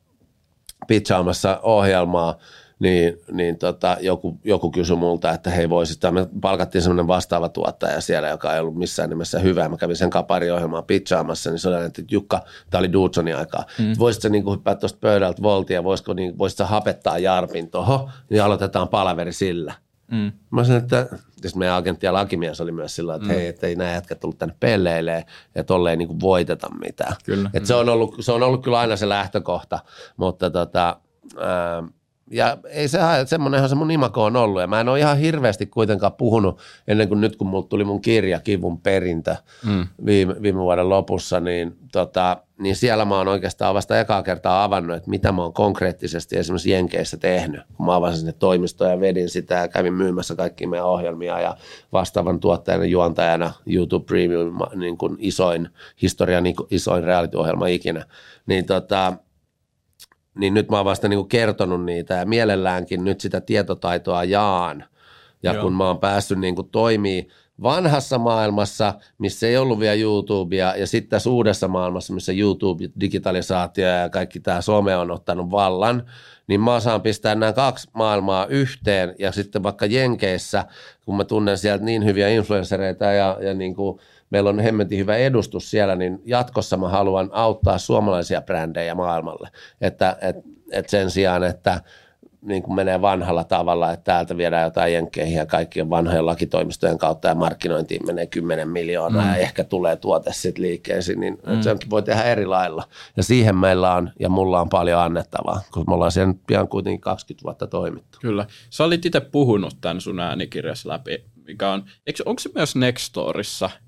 pitchaamassa ohjelmaa, niin, niin tota, joku, joku kysyi multa, että hei voisi, me palkattiin semmoinen vastaava tuottaja siellä, joka ei ollut missään nimessä hyvä. Mä kävin sen kapariohjelmaa pitchaamassa, niin se oli, että Jukka, tämä oli Dudsonin aikaa, mm. voisitko niin hyppää tuosta pöydältä voltia, voisiko, niin, voisitko hapettaa Jarpin tuohon, niin aloitetaan palaveri sillä. Mm. Mä sanoin, että jos meidän agentti ja lakimies oli myös sillä että mm. hei, että ei nämä jätkät tullut tänne pelleilee ja tolleen niin kuin voiteta mitään. Kyllä. Et mm. se, on ollut, se on ollut kyllä aina se lähtökohta, mutta tota, ää, ja ei se semmoinenhan se mun imako on ollut. Ja mä en ole ihan hirveästi kuitenkaan puhunut ennen kuin nyt, kun mulla tuli mun kirja Kivun perintö mm. viime, viime vuoden lopussa, niin, tota, niin siellä mä oon oikeastaan vasta ekaa kertaa avannut, että mitä mä oon konkreettisesti esimerkiksi Jenkeissä tehnyt. Kun mä avasin sinne toimistoja ja vedin sitä ja kävin myymässä kaikki meidän ohjelmia ja vastaavan tuottajana juontajana YouTube Premium, niin kuin isoin, historian isoin reality-ohjelma ikinä. Niin tota, niin nyt mä oon vasta niin kuin kertonut niitä ja mielelläänkin nyt sitä tietotaitoa jaan. Ja Joo. kun mä oon päässyt niin kuin toimii vanhassa maailmassa, missä ei ollut vielä YouTubea, ja sitten tässä uudessa maailmassa, missä YouTube, digitalisaatio ja kaikki tämä some on ottanut vallan, niin mä saan pistää nämä kaksi maailmaa yhteen, ja sitten vaikka Jenkeissä, kun mä tunnen sieltä niin hyviä influenssereita ja, ja niin kuin – meillä on hemmetin hyvä edustus siellä, niin jatkossa mä haluan auttaa suomalaisia brändejä maailmalle. Että et, et sen sijaan, että niin kuin menee vanhalla tavalla, että täältä viedään jotain jenkkeihin ja kaikkien vanhojen lakitoimistojen kautta ja markkinointiin menee 10 miljoonaa mm. ja ehkä tulee tuote sitten liikkeisiin, niin mm. se voi tehdä eri lailla. Ja siihen meillä on ja mulla on paljon annettavaa, koska me ollaan siellä pian kuitenkin 20 vuotta toimittu. Kyllä. Sä olit itse puhunut tämän sun äänikirjassa läpi, mikä on, eikö, onko se myös Nextorissa –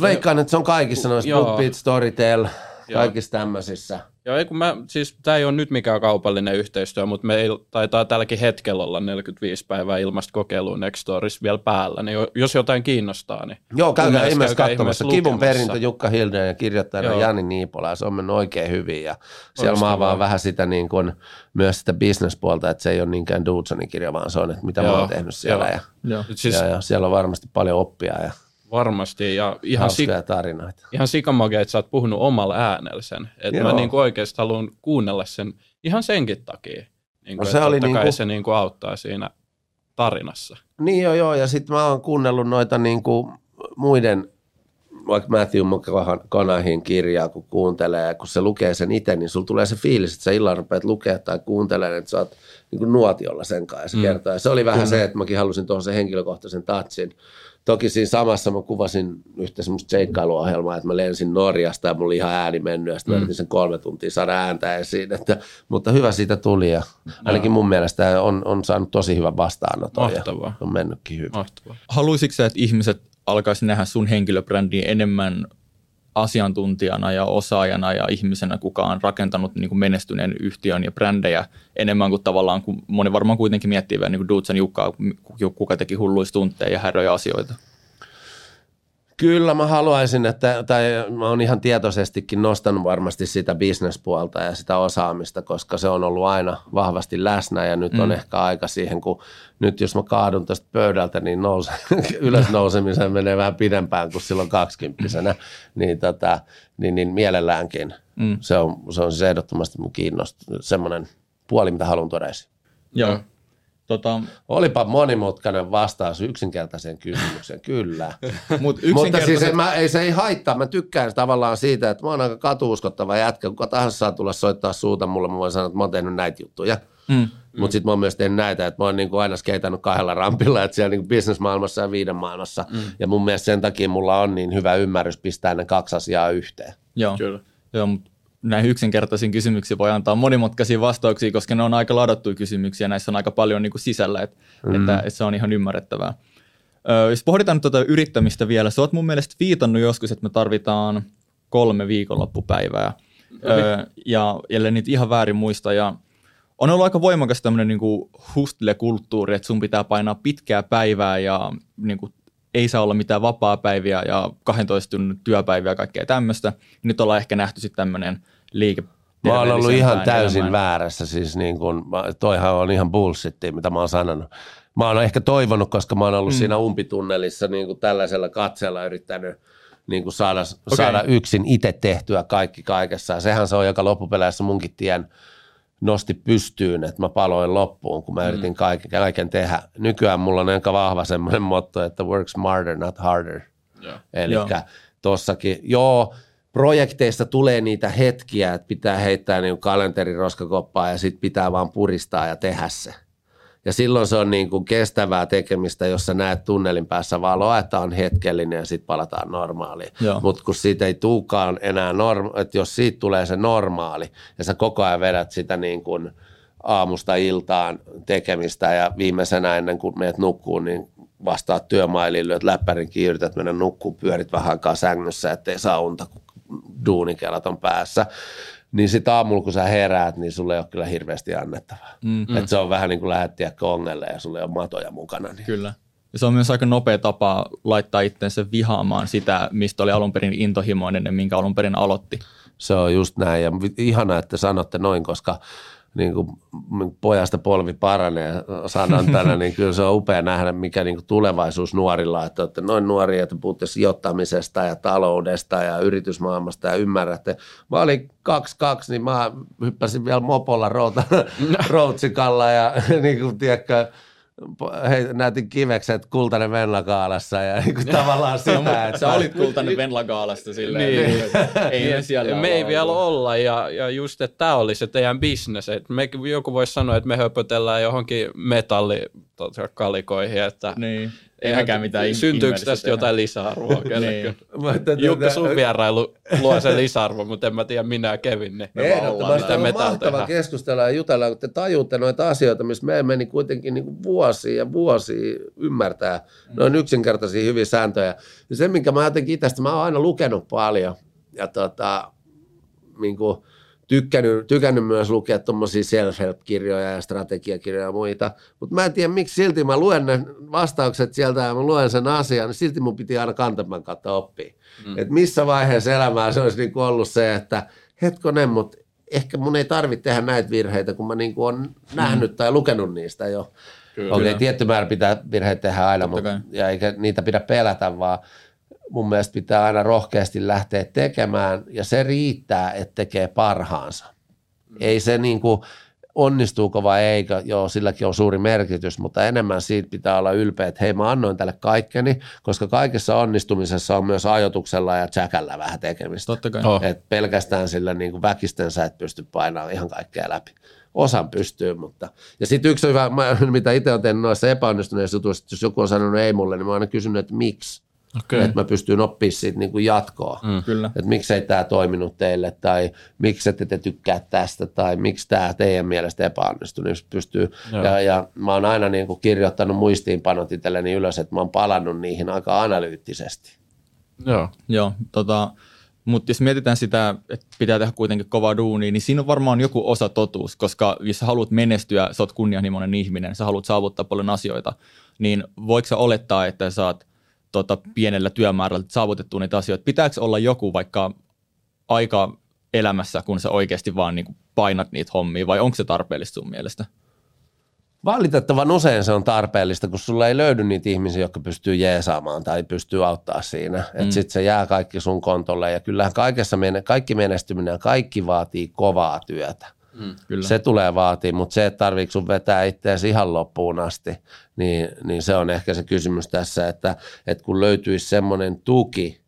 Veikkaan, että se on kaikissa noissa BookBeat, Storytel, kaikissa tämmöisissä. Joo, ei kun mä, siis tämä ei ole nyt mikään kaupallinen yhteistyö, mutta meillä taitaa tälläkin hetkellä olla 45 päivää ilmasta kokeilua Nextorissa vielä päällä, niin jos jotain kiinnostaa, niin Joo, käykää ihmeessä katsomassa. Kivun perintö Jukka Hilden ja kirjoittajana Joo. Jani Niipola, ja se on mennyt oikein hyvin, ja siellä mä avaan vähän sitä niin kuin, myös sitä bisnespuolta, että se ei ole niinkään Dudsonin kirja, vaan se on, että mitä Joo. mä oon tehnyt siellä, Joo. Ja, Joo. Siis, ja, ja, siellä on varmasti paljon oppia, ja Varmasti. Ja ihan, sik- tarinoita. ihan sikamage, että sä oot puhunut omalla äänellä sen. Että mä niin oikeasti haluan kuunnella sen ihan senkin takia. Niin kuin, no se oli niin kuin... se niin kuin auttaa siinä tarinassa. Niin joo, joo. Ja sitten mä oon kuunnellut noita niin kuin muiden, vaikka Matthew McConaugheyn kirjaa, kun kuuntelee, ja kun se lukee sen itse, niin sulla tulee se fiilis, että sä illalla rupeat lukea tai kuuntelemaan, että sä oot niin kuin nuotiolla sen kanssa ja se mm. kertoo. Ja se oli vähän Kyllä. se, että mäkin halusin tuohon sen henkilökohtaisen touchin, Toki siinä samassa mä kuvasin yhtä semmoista seikkailuohjelmaa, että mä lensin Norjasta ja mulla oli ihan ääni mennyt ja sitten mm. sen kolme tuntia saada ääntä esiin. Että, mutta hyvä siitä tuli ja ainakin mun mielestä on, on saanut tosi hyvän vastaanoton Mahtavaa. ja on mennytkin hyvin. Mahtavaa. Haluaisitko sä, että ihmiset alkaisi nähdä sun henkilöbrändiä enemmän asiantuntijana ja osaajana ja ihmisenä, kuka on rakentanut niin kuin menestyneen yhtiön ja brändejä enemmän kuin tavallaan, kun moni varmaan kuitenkin miettii vielä niin kuin Duutsen Jukkaa, kuka teki hulluistunteja ja häröjä asioita. Kyllä mä haluaisin, että, tai mä oon ihan tietoisestikin nostanut varmasti sitä bisnespuolta ja sitä osaamista, koska se on ollut aina vahvasti läsnä ja nyt mm. on ehkä aika siihen, kun nyt jos mä kaadun tästä pöydältä, niin nouse, ylösnousemiseen menee vähän pidempään kuin silloin kaksikymppisenä, niin, tota, niin, niin mielelläänkin. Mm. Se, on, se on siis ehdottomasti mun kiinnostunut, semmoinen puoli, mitä haluan tuoda esiin. Joo. Tota, Olipa monimutkainen vastaus yksinkertaiseen kysymykseen, kyllä. mut Mutta siis en, mä, ei, se ei haittaa. Mä tykkään tavallaan siitä, että mä oon aika katuuskottava jätkä. Kuka tahansa saa tulla soittaa suuta mulle, mä voin sanoa, että mä oon tehnyt näitä juttuja. Mm. Mutta sitten mä oon myös tehnyt näitä, että mä oon niinku aina skeitannut kahdella rampilla, että siellä niinku bisnesmaailmassa ja viiden maailmassa. Mm. Ja mun mielestä sen takia mulla on niin hyvä ymmärrys pistää ne kaksi asiaa yhteen. Joo, Kyllä. Joo mutta näihin yksinkertaisiin kysymyksiin voi antaa monimutkaisia vastauksia, koska ne on aika ladattuja kysymyksiä, näissä on aika paljon niin kuin sisällä, että, mm. että, että se on ihan ymmärrettävää. Ö, jos pohditaan nyt tuota yrittämistä vielä, sä oot mun mielestä viitannut joskus, että me tarvitaan kolme viikonloppupäivää, ö, ja ellei niitä ihan väärin muista, ja on ollut aika voimakas tämmöinen niin hustle-kulttuuri, että sun pitää painaa pitkää päivää ja niin kuin, ei saa olla mitään vapaa-päiviä ja 12 tunnin työpäiviä ja kaikkea tämmöistä. Nyt ollaan ehkä nähty sitten tämmöinen liike Mä oon ollut ihan täysin elämään. väärässä, siis niin kun, toihan on ihan bullshittia, mitä mä oon sanonut. Mä oon ehkä toivonut, koska mä oon ollut mm. siinä umpitunnelissa niin kuin tällaisella katseella yrittänyt niin kuin saada, okay. saada yksin itse tehtyä kaikki kaikessa. Sehän se on, joka loppupeleissä munkin tien nosti pystyyn, että mä paloin loppuun, kun mä mm. yritin kaiken, kaiken tehdä. Nykyään mulla on aika vahva semmoinen motto, että work smarter, not harder. Yeah. Eli tossakin, joo, projekteista tulee niitä hetkiä, että pitää heittää niin kalenterin roskakoppaa ja sitten pitää vaan puristaa ja tehdä se. Ja silloin se on niin kuin kestävää tekemistä, jossa näet tunnelin päässä valoa, että on hetkellinen ja sitten palataan normaaliin. Mutta kun siitä ei tuukaan enää, norma- että jos siitä tulee se normaali ja sä koko ajan vedät sitä niin kuin aamusta iltaan tekemistä ja viimeisenä ennen kuin meet nukkuu, niin vastaat työmailiin, lyöt läppärin kiinni, yrität mennä nukkuun, pyörit vähän aikaa sängyssä, ettei saa unta, kun duunikelat on päässä, niin sitten aamulla kun sä heräät, niin sulle ei ole kyllä hirveästi annettavaa. Mm. Et se on vähän niin kuin lähettiä kongelle ja sulle on matoja mukana. Niin. Kyllä. Ja se on myös aika nopea tapa laittaa itsensä vihaamaan sitä, mistä oli alun perin intohimoinen, minkä alun perin aloitti. Se on just näin ja ihana, että sanotte noin, koska niin kuin pojasta polvi paranee sanan tänä, niin kyllä se on upea nähdä, mikä niin kuin tulevaisuus nuorilla, että olette noin nuoria, että puhutte sijoittamisesta ja taloudesta ja yritysmaailmasta ja ymmärrätte. Mä olin 2-2, niin mä hyppäsin vielä mopolla routsikalla ja niin kuin, tiedätkö, näytin kivekset kultainen Venlakaalassa ja niin kuin tavallaan sitä. Että... Sä olit kultainen Venlakaalasta silleen, niin. ei me siellä Me ei vielä olla ja, ja just, että tämä oli se teidän bisnes. Että me, joku voisi sanoa, että me höpötellään johonkin metallikalikoihin, että niin. Ei mäkään mitään Syntyykö tästä tehdä. jotain lisäarvoa? niin. Jukka, sun vierailu luo sen lisäarvo, mutta en mä tiedä minä Kevin. Niin Ehdottomasti on mahtava keskustella ja jutella, kun te tajutte noita asioita, missä me meni kuitenkin niin vuosia ja vuosia ymmärtää mm. noin yksinkertaisia hyviä sääntöjä. Ja se, minkä mä jotenkin itsestä, mä oon aina lukenut paljon ja tota, niin kuin, tykkännyt, tykännyt myös lukea tuommoisia self-help-kirjoja ja strategiakirjoja ja muita, mutta mä en tiedä, miksi silti mä luen ne vastaukset sieltä ja mä luen sen asian, niin silti mun piti aina kantaman kautta oppia. Mm. Et missä vaiheessa elämää se olisi niinku ollut se, että hetkonen, mutta ehkä mun ei tarvitse tehdä näitä virheitä, kun mä niinku on nähnyt mm. tai lukenut niistä jo. Kyllä. Okei, okay, tietty määrä pitää virheitä tehdä aina, mutta, ja eikä niitä pidä pelätä, vaan mun mielestä pitää aina rohkeasti lähteä tekemään ja se riittää, että tekee parhaansa. Mm. Ei se niin kuin, onnistuuko vai eikö, joo, silläkin on suuri merkitys, mutta enemmän siitä pitää olla ylpeä, että hei mä annoin tälle kaikkeni, koska kaikessa onnistumisessa on myös ajotuksella ja tsäkällä vähän tekemistä. Totta kai. Oh. Et pelkästään sillä niin kuin väkisten sä et pysty painamaan ihan kaikkea läpi. Osan pystyy, mutta... Ja sitten yksi hyvä, mitä itse olen tehnyt noissa epäonnistuneissa jutuissa, että jos joku on sanonut ei mulle, niin mä oon aina kysynyt, että miksi. Okei. Että mä pystyn oppimaan siitä niin kuin jatkoa. Mm. Kyllä. Että miksei tämä toiminut teille, tai miksi ette te tykkää tästä, tai miksi tämä teidän mielestä epäonnistui, niin pystyy. Joo. Ja, ja mä oon aina niin kuin kirjoittanut muistiinpanot itselleni ylös, että mä oon palannut niihin aika analyyttisesti. Joo. Joo, tota, mutta jos mietitään sitä, että pitää tehdä kuitenkin kovaa duunia, niin siinä on varmaan joku osa totuus, koska jos sä haluat menestyä, sä oot kunnianhimoinen ihminen, sä haluat saavuttaa paljon asioita, niin voiko sä olettaa, että sä oot tota, pienellä työmäärällä saavutettua niitä asioita? Pitääkö olla joku vaikka aika elämässä, kun sä oikeasti vaan niin painat niitä hommia, vai onko se tarpeellista sun mielestä? Valitettavan usein se on tarpeellista, kun sulla ei löydy niitä ihmisiä, jotka pystyy jeesaamaan tai pystyy auttaa siinä. Mm. Että sitten se jää kaikki sun kontolle ja kyllähän kaikessa, kaikki menestyminen ja kaikki vaatii kovaa työtä. Kyllä. Se tulee vaatii, mutta se, että tarviiko sun vetää itseäsi ihan loppuun asti, niin, niin se on ehkä se kysymys tässä, että, että kun löytyisi semmoinen tuki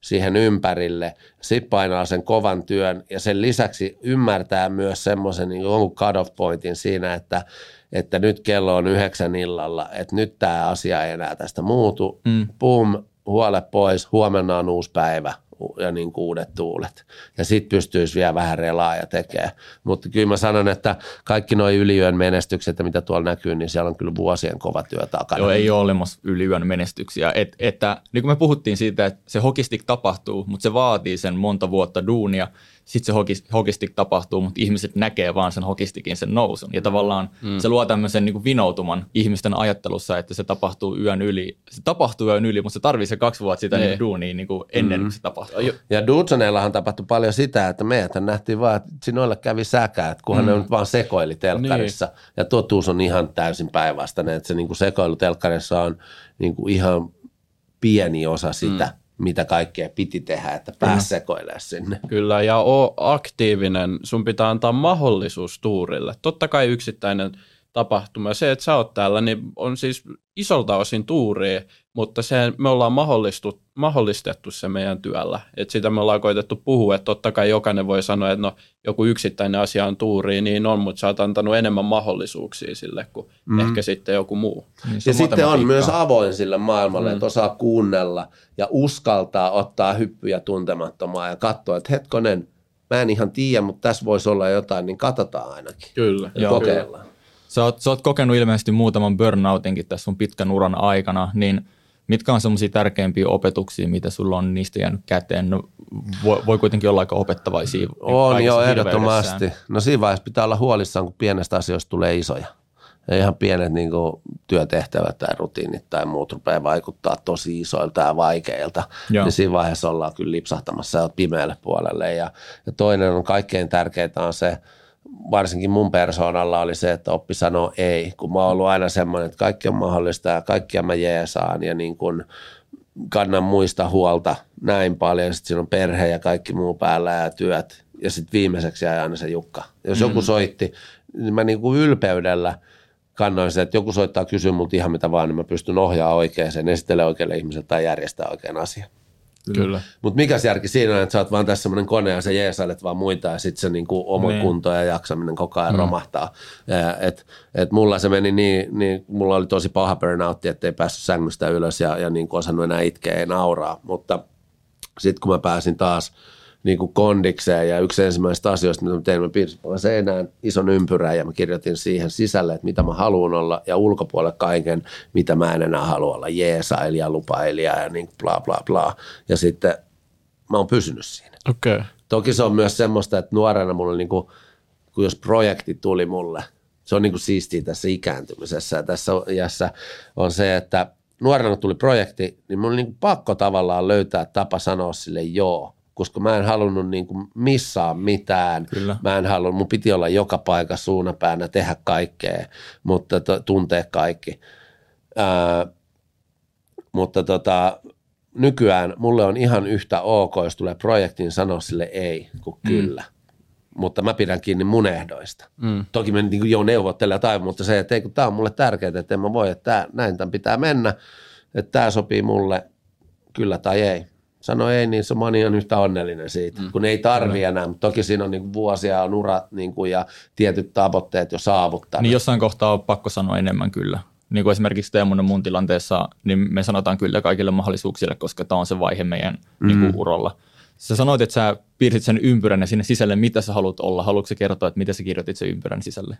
siihen ympärille, sit painaa sen kovan työn ja sen lisäksi ymmärtää myös semmoisen niin jonkun cut-off pointin siinä, että, että nyt kello on yhdeksän illalla, että nyt tämä asia ei enää tästä muutu, Mm. pum, huole pois, huomenna on uusi päivä ja niin kuin uudet tuulet. Ja sitten pystyisi vielä vähän relaa ja tekee. Mutta kyllä mä sanon, että kaikki nuo yliön menestykset mitä tuolla näkyy, niin siellä on kyllä vuosien kova työ takana. Joo, ei ole olemassa yliyön menestyksiä. Et, että, niin kuin me puhuttiin siitä, että se hokistik tapahtuu, mutta se vaatii sen monta vuotta duunia. Sitten se hokis, hokistik tapahtuu, mutta ihmiset näkee vaan sen hokistikin sen nousun. Ja tavallaan mm. se luo tämmöisen niin kuin vinoutuman ihmisten ajattelussa, että se tapahtuu yön yli. Se tapahtuu yön yli, mutta se tarvii se kaksi vuotta sitä niin duunia niin kuin ennen kuin se tapahtuu. Ja Dudsonellahan tapahtui paljon sitä, että meidät nähtiin vaan, että sinoilla kävi säkä, että kunhan mm. ne nyt vaan sekoili telkkarissa. Niin. Ja totuus on ihan täysin päinvastainen, että se niin kuin sekoilu telkkarissa on niin kuin ihan pieni osa sitä, mm. Mitä kaikkea piti tehdä, että pääsi sekoilemaan sinne. Kyllä, ja oo aktiivinen. Sun pitää antaa mahdollisuus tuurille. Totta kai yksittäinen tapahtuma. Se, että sä oot täällä, niin on siis isolta osin tuuria, mutta se, me ollaan mahdollistettu se meidän työllä. Et sitä me ollaan koitettu puhua, että totta kai jokainen voi sanoa, että no, joku yksittäinen asia on tuuri, niin on, mutta sä oot antanut enemmän mahdollisuuksia sille kuin mm. ehkä sitten joku muu. Niin Ja sitten on myös avoin sille maailmalle, mm. että osaa kuunnella ja uskaltaa ottaa hyppyjä tuntemattomaan ja katsoa, että hetkonen, mä en ihan tiedä, mutta tässä voisi olla jotain, niin katsotaan ainakin. Kyllä. Ja Joo. kokeillaan. Sä oot, sä oot kokenut ilmeisesti muutaman burnoutinkin tässä sun pitkän uran aikana, niin mitkä on semmoisia tärkeimpiä opetuksia, mitä sulla on niistä jäänyt käteen? No, voi, voi kuitenkin olla aika opettavaisia. niin On joo, hirveydessään. ehdottomasti. No siinä vaiheessa pitää olla huolissaan, kun pienestä asioista tulee isoja. Ja ihan pienet niin kuin, työtehtävät tai rutiinit tai muut rupeaa vaikuttaa tosi isoilta ja vaikeilta. Joo. Niin siinä vaiheessa ollaan kyllä lipsahtamassa ja pimeälle puolelle. Ja, ja toinen on kaikkein tärkeintä on se, varsinkin mun persoonalla oli se, että oppi sanoo ei, kun mä oon ollut aina semmoinen, että kaikki on mahdollista ja kaikkia mä jeesaan ja niin kuin kannan muista huolta näin paljon, sitten siinä on perhe ja kaikki muu päällä ja työt ja sitten viimeiseksi jäi aina se Jukka. Jos joku soitti, niin mä niin kuin ylpeydellä kannoin se, että joku soittaa kysyä multa ihan mitä vaan, niin mä pystyn ohjaamaan oikeaan, esittelemään oikealle ihmiselle tai järjestää oikean asian. Kyllä. Mutta mikäs järki siinä on, että sä oot vaan tässä semmoinen kone ja sä jeesailet vaan muita ja sitten se niinku oma Niin. kunto ja jaksaminen koko ajan mm. romahtaa. Et, et mulla se meni niin, niin, mulla oli tosi paha burnoutti, että ei päässyt sängystä ylös ja, ja niin osannut enää itkeä ja nauraa. Mutta sitten kun mä pääsin taas niin kuin kondikseen ja yksi ensimmäisistä asioista, mitä mä tein, mä piirsin seinään ison ympyrän ja mä kirjoitin siihen sisälle, että mitä mä haluan olla ja ulkopuolelle kaiken, mitä mä en enää halua olla, jeesailija, lupailija ja niin bla bla bla. Ja sitten mä oon pysynyt siinä. Okay. Toki se on myös semmoista, että nuorena mulla niin kuin, kun jos projekti tuli mulle, se on niin kuin siistiä tässä ikääntymisessä ja tässä iässä on se, että nuorena tuli projekti, niin mulla oli niin kuin pakko tavallaan löytää tapa sanoa sille joo, koska mä en halunnut niin kuin missaa mitään. Kyllä. Mä en halunnut, mun piti olla joka paikassa suunapäänä, tehdä kaikkea, mutta to, tuntea kaikki. Ää, mutta tota, nykyään mulle on ihan yhtä ok, jos tulee projektiin sanoa sille ei kuin kyllä. mutta mä pidän kiinni mun ehdoista. Mm. Toki me niin jo neuvottelen tai, mutta se, että tämä on mulle tärkeää, että en mä voi, että tää, näin tämän pitää mennä, että tämä sopii mulle kyllä tai ei. Sano ei, niin se moni on yhtä onnellinen siitä, mm. kun ei tarvi enää, mutta toki siinä on niin vuosia on ura niin kuin, ja tietyt tavoitteet jo saavuttaa. Niin jossain kohtaa on pakko sanoa enemmän kyllä. Niin kuin esimerkiksi Teemun mun tilanteessa, niin me sanotaan kyllä kaikille mahdollisuuksille, koska tämä on se vaihe meidän mm. niin kuin, uralla. Sä sanoit, että sä piirsit sen ympyrän ja sinne sisälle, mitä sä haluat olla. Haluatko kertoa, että miten sä kirjoitit sen ympyrän sisälle?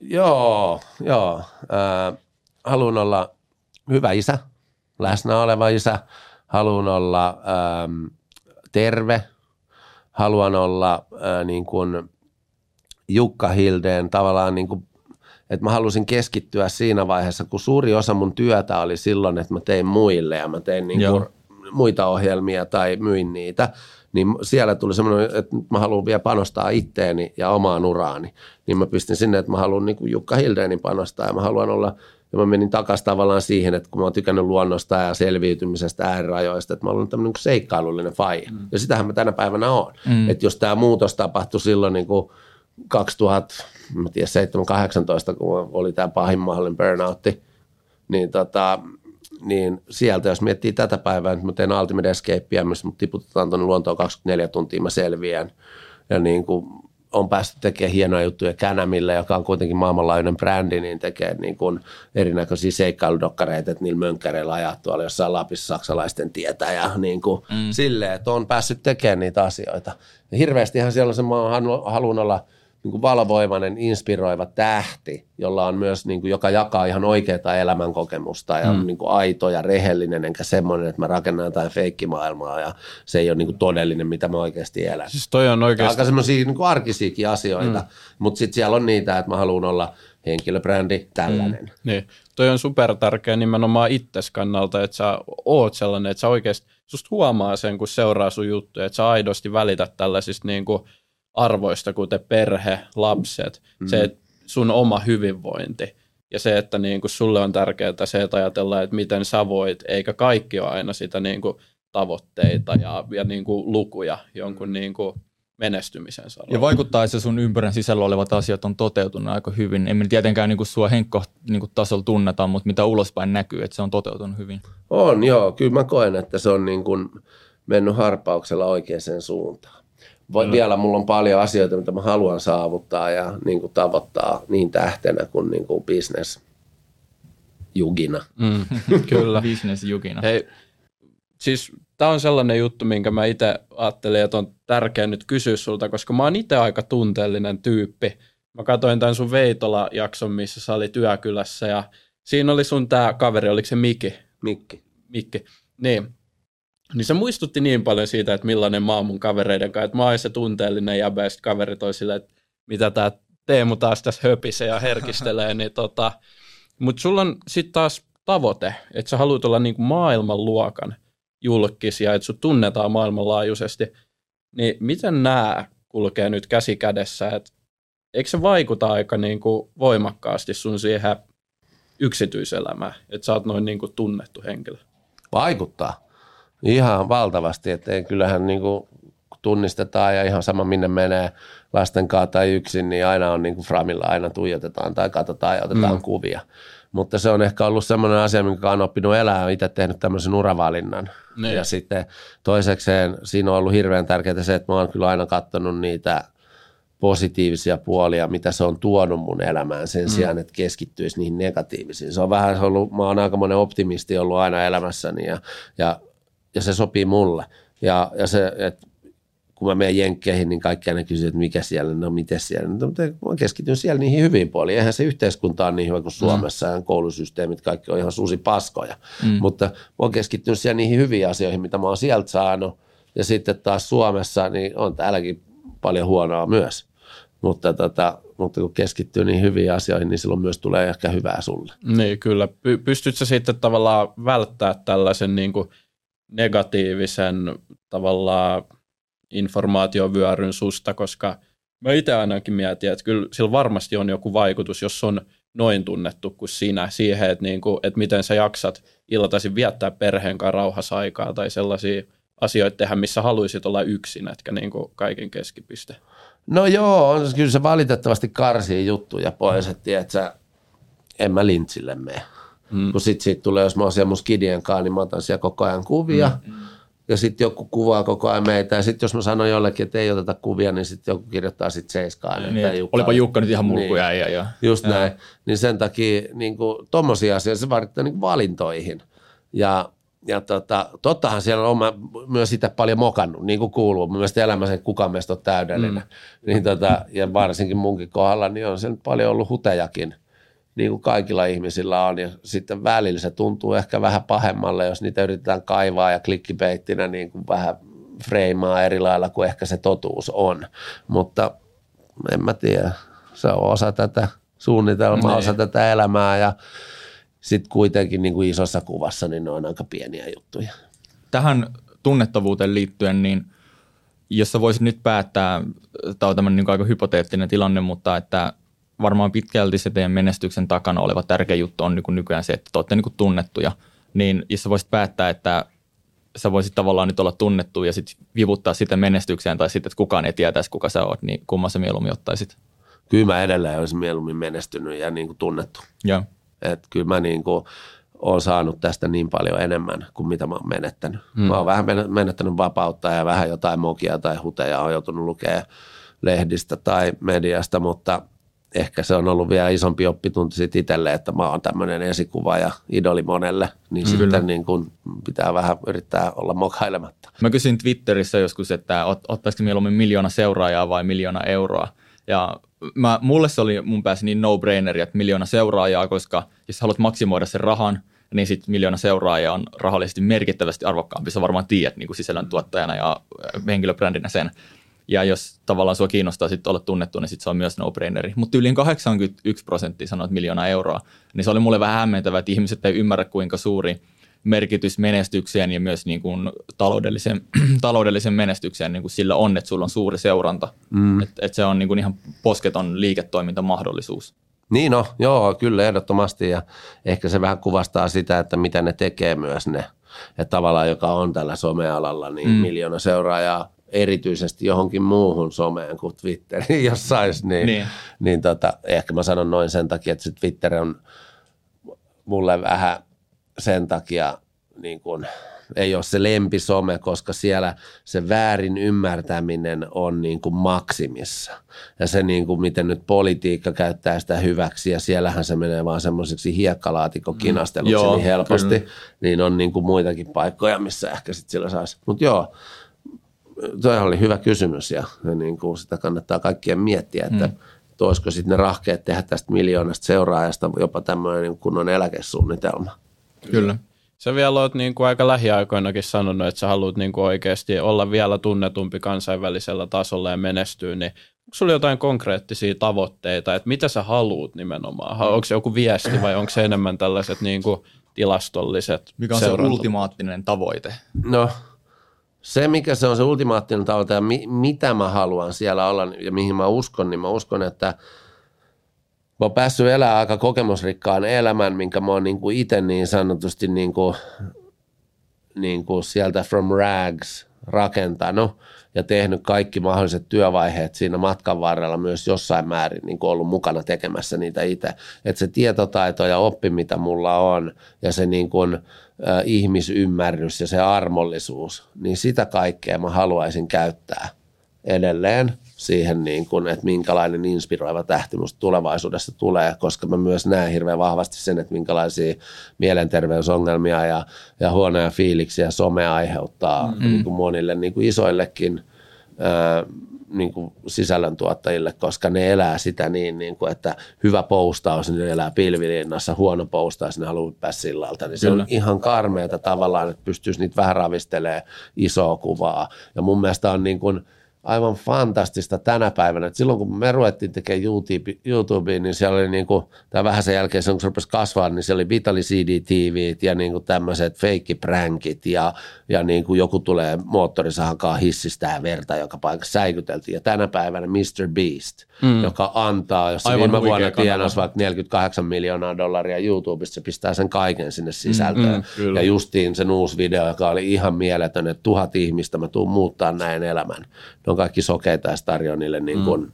Joo, joo. Äh, haluan olla hyvä isä, läsnä oleva isä. Haluan olla ähm, terve. Haluan olla äh, niin kuin Jukka Hildeen tavallaan niin kuin että mä halusin keskittyä siinä vaiheessa, kun suuri osa mun työtä oli silloin, että mä tein muille ja mä tein niin kuin muita ohjelmia tai myin niitä, niin siellä tuli semmoinen, että mä haluan vielä panostaa itteeni ja omaan uraani. Niin mä pistin sinne, että mä haluan niin kuin Jukka Hildeenin panostaa ja mä haluan olla, ja mä menin takaisin tavallaan siihen, että kun mä oon tykännyt luonnosta ja selviytymisestä, äärirajoista, että mä olen tämmöinen niin seikkailullinen faija. Mm. Ja sitähän mä tänä päivänä oon. Mm. Että jos tämä muutos tapahtui silloin niin kuin 2017 kun oli tämä pahin mahdollinen burnoutti, niin tota, niin sieltä, jos miettii tätä päivää, että mä teen Ultimate Escapea, missä mut tiputetaan tuonne luontoon 24 tuntia, mä selviän. Ja niin kuin on päästy tekemään hienoja juttuja Känämille, joka on kuitenkin maailmanlaajuinen brändi, niin tekee niin kuin erinäköisiä seikkailudokkareita, että niillä mönkkäreillä ajaa tuolla jossain Lapissa saksalaisten tietä ja niin kuin mm. silleen, että on päässyt tekemään niitä asioita. Ja hirveästihan siellä on se, mä haluan olla – niin kuin valvoivainen, inspiroiva tähti, jolla on myös, niin kuin, joka jakaa ihan oikeaa elämänkokemusta ja mm. on niin kuin aito ja rehellinen, enkä semmoinen, että mä rakennan jotain feikkimaailmaa ja se ei ole niin kuin todellinen, mitä mä oikeasti elän. Siis toi on oikeasti... Aika semmoisia niin arkisiakin asioita, mm. mutta sitten siellä on niitä, että mä haluan olla henkilöbrändi, tällainen. Mm. Niin. Toi on super tärkeä nimenomaan itses kannalta, että sä oot sellainen, että sä oikeasti, susta huomaa sen, kun seuraa sun juttuja, että sä aidosti välität tällaisista niin kuin – arvoista, kuten perhe, lapset, mm. se sun oma hyvinvointi ja se, että niin kuin sulle on tärkeää se, että ajatellaan, että miten sä voit, eikä kaikki ole aina sitä niin kuin tavoitteita ja, ja niin kuin lukuja jonkun niin kuin menestymisen saralla. Ja vaikuttaa, että sun ympärän sisällä olevat asiat on toteutunut aika hyvin. Emme tietenkään niin kuin sua henkko niin kuin tasolla tunnetaan, mutta mitä ulospäin näkyy, että se on toteutunut hyvin. On, joo. Kyllä mä koen, että se on niin kuin mennyt harppauksella oikeaan suuntaan voi, mm. vielä mulla on paljon asioita, mitä mä haluan saavuttaa ja niin kuin tavoittaa niin tähtenä kuin, niin kuin business jugina. Mm, kyllä. business jugina. Hei, siis tämä on sellainen juttu, minkä mä itse ajattelin, että on tärkeää nyt kysyä sulta, koska mä oon itse aika tunteellinen tyyppi. Mä katsoin tämän sun Veitola-jakson, missä sä olit yökylässä ja siinä oli sun tämä kaveri, oliko se Miki? Mikki. Mikki. Niin, niin se muistutti niin paljon siitä, että millainen mä oon mun kavereiden kanssa, että mä oon se tunteellinen ja best kaveri toi sille, että mitä tää Teemu taas tässä höpisee ja herkistelee, niin tota, mutta sulla on sitten taas tavoite, että sä haluat olla niinku maailmanluokan julkis ja että sut tunnetaan maailmanlaajuisesti, niin miten nämä kulkee nyt käsi kädessä, että eikö se vaikuta aika niinku voimakkaasti sun siihen yksityiselämään, että sä oot noin niinku tunnettu henkilö? Vaikuttaa. Ihan valtavasti, että kyllähän niin kuin tunnistetaan ja ihan sama minne menee lasten kanssa tai yksin, niin aina on niin kuin Framilla aina tuijotetaan tai katsotaan ja otetaan mm. kuvia. Mutta se on ehkä ollut semmoinen asia, minkä on oppinut elää, itse tehnyt tämmöisen uravalinnan. Niin. Ja sitten toisekseen siinä on ollut hirveän tärkeää se, että mä oon kyllä aina katsonut niitä positiivisia puolia, mitä se on tuonut mun elämään sen mm. sijaan, että keskittyisi niihin negatiivisiin. Se on vähän se on ollut, mä oon aika monen optimisti ollut aina elämässäni ja, ja ja se sopii mulle. Ja, ja se, että kun mä menen jenkkeihin, niin kaikki aina kysyy, että mikä siellä, no miten siellä. No, mutta mä keskityn siellä niihin hyvin puoliin. Eihän se yhteiskunta on niin hyvä kuin Suomessa mm. ja koulusysteemit, kaikki on ihan susi paskoja. Mm. Mutta mä oon keskittynyt siellä niihin hyviin asioihin, mitä mä oon sieltä saanut. Ja sitten taas Suomessa, niin on täälläkin paljon huonoa myös. Mutta, tota, mutta kun keskittyy niin hyviin asioihin, niin silloin myös tulee ehkä hyvää sulle. Niin, kyllä. Pystytkö sitten tavallaan välttää tällaisen niin kuin – negatiivisen tavallaan informaatiovyöryn susta, koska mä itse ainakin mietin, että kyllä sillä varmasti on joku vaikutus, jos on noin tunnettu kuin sinä siihen, että, niin kuin, että miten sä jaksat iltaisin viettää perheen kanssa rauhassa aikaa tai sellaisia asioita tehdä, missä haluaisit olla yksin, etkä niin kuin kaiken keskipiste. No joo, on, kyllä se valitettavasti karsii juttuja pois, että tiedätkö, en mä lintsille mene. Mm. Kun sit siitä tulee, jos mä oon siellä mun skidien kanssa, niin mä otan siellä koko ajan kuvia. Mm. Ja sitten joku kuvaa koko ajan meitä. Ja sitten jos mä sanon jollekin, että ei oteta kuvia, niin sitten joku kirjoittaa sitten seiskaan. Niin, Jukka, olipa Jukka nyt ihan mulkkuja. Niin, ja, ja, just ja. näin. Niin sen takia niin tuommoisia asioita se vaadittaa niin valintoihin. Ja ja tota, tottahan siellä on mä myös sitä paljon mokannut, niin kuin kuuluu. Mun mielestä elämä sen kukaan meistä on täydellinen. Mm. Niin tota, ja varsinkin munkin kohdalla, niin on sen paljon ollut hutejakin, niin kuin kaikilla ihmisillä on. Ja sitten välillä se tuntuu ehkä vähän pahemmalle, jos niitä yritetään kaivaa ja klikkipeittinä niin kuin vähän freimaa eri lailla kuin ehkä se totuus on. Mutta en mä tiedä, se on osa tätä suunnitelmaa, osa niin. tätä elämää ja sitten kuitenkin niin kuin isossa kuvassa niin ne on aika pieniä juttuja. Tähän tunnettavuuteen liittyen, niin jos sä voisit nyt päättää, tämä on tämmöinen niin aika hypoteettinen tilanne, mutta että varmaan pitkälti se teidän menestyksen takana oleva tärkeä juttu on niin kuin nykyään se, että te olette niin kuin tunnettuja, niin jos sä voisit päättää, että sä voisit tavallaan nyt olla tunnettu ja sitten vivuttaa sitä menestykseen tai sitten, että kukaan ei tietäisi, kuka sä oot, niin kumman sä mieluummin ottaisit? Kyllä mä edelleen olisin mieluummin menestynyt ja niin kuin tunnettu. Joo. Että kyllä mä niin kuin olen saanut tästä niin paljon enemmän kuin mitä mä oon menettänyt. Hmm. Mä oon vähän menettänyt vapautta ja vähän jotain mokia tai huteja on joutunut lukemaan lehdistä tai mediasta, mutta ehkä se on ollut vielä isompi oppitunti sitten itselle, että mä oon tämmöinen esikuva ja idoli monelle, niin mm, sitten niin kun pitää vähän yrittää olla mokailematta. Mä kysyin Twitterissä joskus, että ot, ottaisiko mieluummin miljoona seuraajaa vai miljoona euroa. Ja mä, mulle se oli mun päässä niin no-braineri, että miljoona seuraajaa, koska jos haluat maksimoida sen rahan, niin sitten miljoona seuraajaa on rahallisesti merkittävästi arvokkaampi. Sä varmaan tiedät niin kuin sisällöntuottajana ja äh, henkilöbrändinä sen. Ja jos tavallaan sua kiinnostaa sitten olla tunnettu, niin sitten se on myös no-braineri. Mutta yli 81 prosenttia sanoo, että miljoona euroa. Niin se oli mulle vähän hämmentävää, että ihmiset ei ymmärrä, kuinka suuri merkitys menestykseen ja myös niin kuin taloudellisen, taloudellisen menestykseen niin kuin sillä on, että sulla on suuri seuranta. Mm. Että et se on niin kuin ihan posketon liiketoimintamahdollisuus. Niin no, joo, kyllä ehdottomasti ja ehkä se vähän kuvastaa sitä, että mitä ne tekee myös ne. Että tavallaan joka on tällä somealalla, niin mm. miljoona seuraajaa erityisesti johonkin muuhun someen kuin Twitteriin, jos saisi, niin, niin. niin tota, ehkä mä sanon noin sen takia, että se Twitter on mulle vähän sen takia niin kuin, ei ole se lempisome, koska siellä se väärin ymmärtäminen on niin kuin maksimissa. Ja se, niin kuin, miten nyt politiikka käyttää sitä hyväksi, ja siellähän se menee vaan semmoiseksi hiekkalaatikokinasteluksi mm, niin helposti, kyllä. niin on niin kuin muitakin paikkoja, missä ehkä sitten sillä saisi. Mutta joo, Tuo oli hyvä kysymys ja, ja niin kuin sitä kannattaa kaikkien miettiä, että mm. olisiko sitten ne rahkeet tehdä tästä miljoonasta seuraajasta jopa tämmöinen niin kunnon eläkesuunnitelma. Kyllä. Sä vielä oot niin kuin aika lähiaikoinakin sanonut, että sä haluat niin kuin oikeasti olla vielä tunnetumpi kansainvälisellä tasolla ja menestyä, niin onko sulla jotain konkreettisia tavoitteita, että mitä sä haluat nimenomaan? Onko se joku viesti vai onko se enemmän tällaiset niin kuin tilastolliset Mikä on se ultimaattinen tavoite? No se, mikä se on se ultimaattinen tavoite ja mi, mitä mä haluan siellä olla ja mihin mä uskon, niin mä uskon, että mä oon päässyt elämään aika kokemusrikkaan elämän, minkä mä oon niin kuin itse niin sanotusti niin kuin, niin kuin sieltä from rags rakentanut ja tehnyt kaikki mahdolliset työvaiheet siinä matkan varrella myös jossain määrin niin ollut mukana tekemässä niitä itse. Että se tietotaito ja oppi, mitä mulla on ja se niin kuin, äh, ihmisymmärrys ja se armollisuus, niin sitä kaikkea mä haluaisin käyttää edelleen siihen, niin kuin, että minkälainen inspiroiva tähti musta tulevaisuudessa tulee, koska mä myös näen hirveän vahvasti sen, että minkälaisia mielenterveysongelmia ja, ja huonoja fiiliksiä some aiheuttaa mm. niin kuin monille niin kuin isoillekin ää, niin kuin sisällöntuottajille, koska ne elää sitä niin, niin kuin, että hyvä postaus, niin ne elää pilvilinnassa, huono postaus, ne haluaa päästä sillalta. Niin se on ihan karmeata tavallaan, että pystyisi niitä vähän ravistelemaan isoa kuvaa. Ja mun mielestä on niin kuin, aivan fantastista tänä päivänä. Et silloin kun me ruvettiin tekemään YouTube, YouTubeen, niin siellä oli niin kuin, tämä vähän sen jälkeen, kun se rupesi kasvaa, niin siellä oli Vitali CD ja niin kuin tämmöiset feikkipränkit ja, ja niin kuin joku tulee moottorisahankaan hissistä verta, joka paikassa säikyteltiin. Ja tänä päivänä Mr. Beast, mm. joka antaa, jos se viime vuonna tienasi vaikka 48 miljoonaa dollaria YouTubesta, se pistää sen kaiken sinne sisältöön. Mm, mm, ja justiin sen uusi video, joka oli ihan mieletön, että tuhat ihmistä, mä tuun muuttaa näin elämän ne on kaikki sokeita ja tarjoaa niille niin kuin mm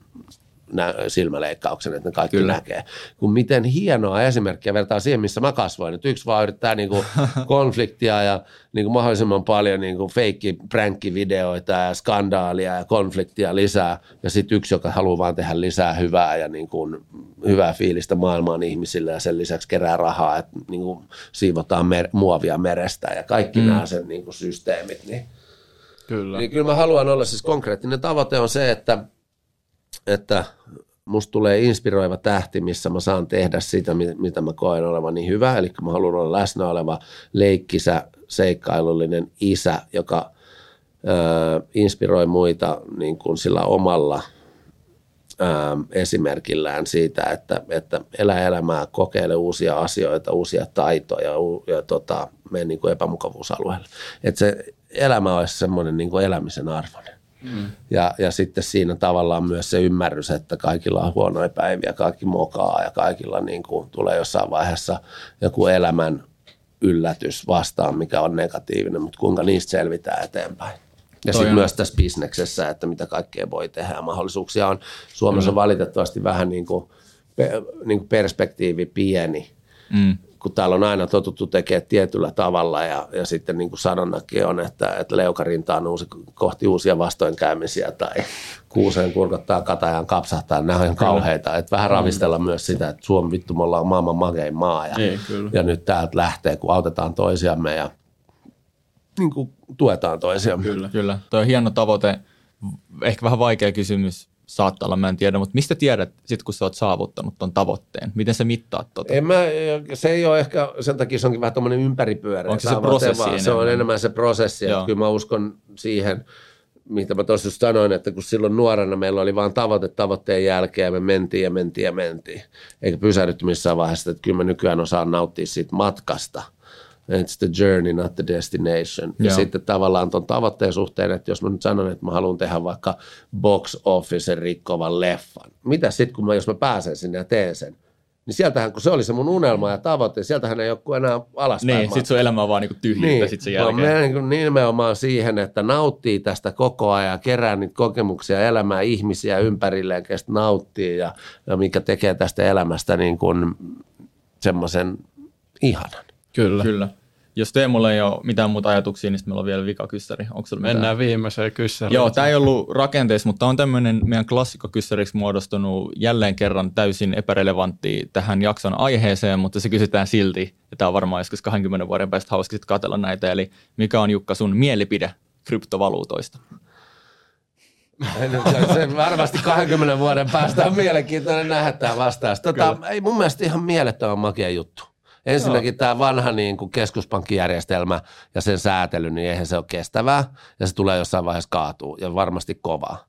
nä- silmäleikkauksen, että ne kaikki Kyllä. näkee. Kun miten hienoa esimerkkiä vertaa siihen, missä mä kasvoin. Että yksi vaan yrittää niin kuin konfliktia ja niin kuin mahdollisimman paljon niin kuin feikki pränkkivideoita ja skandaalia ja konfliktia lisää. Ja sitten yksi, joka haluaa vaan tehdä lisää hyvää ja niin kuin hyvää fiilistä maailmaan ihmisille ja sen lisäksi kerää rahaa, että niin kuin siivotaan mer- muovia merestä ja kaikki mm. nämä sen niin kuin systeemit. Niin, Kyllä. Niin kyllä mä haluan olla, siis konkreettinen tavoite on se, että – että musta tulee inspiroiva tähti, missä mä saan tehdä sitä, mitä mä koen olevan niin hyvä. Eli mä haluan olla läsnä oleva leikkisä, seikkailullinen isä, joka ö, inspiroi muita niin kuin sillä omalla ö, esimerkillään siitä, että, että elä elämää, kokeile uusia asioita, uusia taitoja ja tota, mene niin kuin epämukavuusalueelle. Että se elämä olisi semmoinen niin kuin elämisen arvoinen. Mm. Ja, ja sitten siinä tavallaan myös se ymmärrys, että kaikilla on huonoja päiviä, kaikki mokaa ja kaikilla niin kuin tulee jossain vaiheessa joku elämän yllätys vastaan, mikä on negatiivinen, mutta kuinka niistä selvitään eteenpäin. Ja sitten myös tässä bisneksessä, että mitä kaikkea voi tehdä ja mahdollisuuksia on. Suomessa mm. on valitettavasti vähän niin kuin, niin kuin perspektiivi pieni. Mm kun täällä on aina totuttu tekemään tietyllä tavalla ja, ja sitten niin kuin sanonnakin on, että, että leukarinta on uusi, kohti uusia vastoinkäymisiä tai kuuseen kurkottaa katajan kapsahtaa, nämä on kauheita. Että vähän ravistella mm. myös sitä, että Suomi vittu, me ollaan maailman makein maa ja, niin, ja nyt täältä lähtee, kun autetaan toisiamme ja niin kuin tuetaan toisiamme. Kyllä, kyllä. Tuo on hieno tavoite, ehkä vähän vaikea kysymys saattaa olla, mä en tiedä, mutta mistä tiedät sit, kun sä oot saavuttanut ton tavoitteen? Miten sä mittaat tota? En mä, se ei ole ehkä, sen takia se onkin vähän tuommoinen ympäripyörä. Onko se se prosessi enemmän? Se on enemmän se prosessi, että kyllä mä uskon siihen, mitä mä tuossa sanoin, että kun silloin nuorena meillä oli vain tavoite tavoitteen jälkeen me mentiin ja mentiin ja mentiin. Eikä pysähdytty missään vaiheessa, että kyllä mä nykyään osaan nauttia siitä matkasta – It's the journey, not the destination. Ja Joo. sitten tavallaan tuon tavoitteen suhteen, että jos mä nyt sanon, että mä haluan tehdä vaikka box office rikkovan leffan. Mitä sitten, kun mä, jos mä pääsen sinne ja teen sen? Niin sieltähän, kun se oli se mun unelma ja tavoite, sieltähän ei ole enää alaspäin. Niin, sitten sun elämä on vaan niinku tyhjyyttä niin, sit sen jälkeen. Mä niin nimenomaan siihen, että nauttii tästä koko ajan, kerää niitä kokemuksia, elämää ihmisiä ympärilleen, kestä nauttii ja, ja mikä tekee tästä elämästä niin kuin semmoisen ihanan. Kyllä. Kyllä. Jos Teemulla ei ole mitään muuta ajatuksia, niin meillä on vielä vika kyssäri. Onko Mennään mitään? viimeiseen kyssäriin. Joo, tämä ei ollut rakenteessa, mutta on tämmöinen meidän klassikkokyssäriks muodostunut jälleen kerran täysin epärelevantti tähän jakson aiheeseen, mutta se kysytään silti. Ja tämä on varmaan joskus 20 vuoden päästä hauska sitten katsella näitä. Eli mikä on Jukka sun mielipide kryptovaluutoista? se varmasti 20 vuoden päästä on mielenkiintoinen nähdä tämä vastaus. Tota, ei mun mielestä ihan mielettömän makea juttu. Ensinnäkin Joo. tämä vanha niin kuin keskuspankkijärjestelmä ja sen säätely, niin eihän se ole kestävää ja se tulee jossain vaiheessa kaatuu ja varmasti kovaa.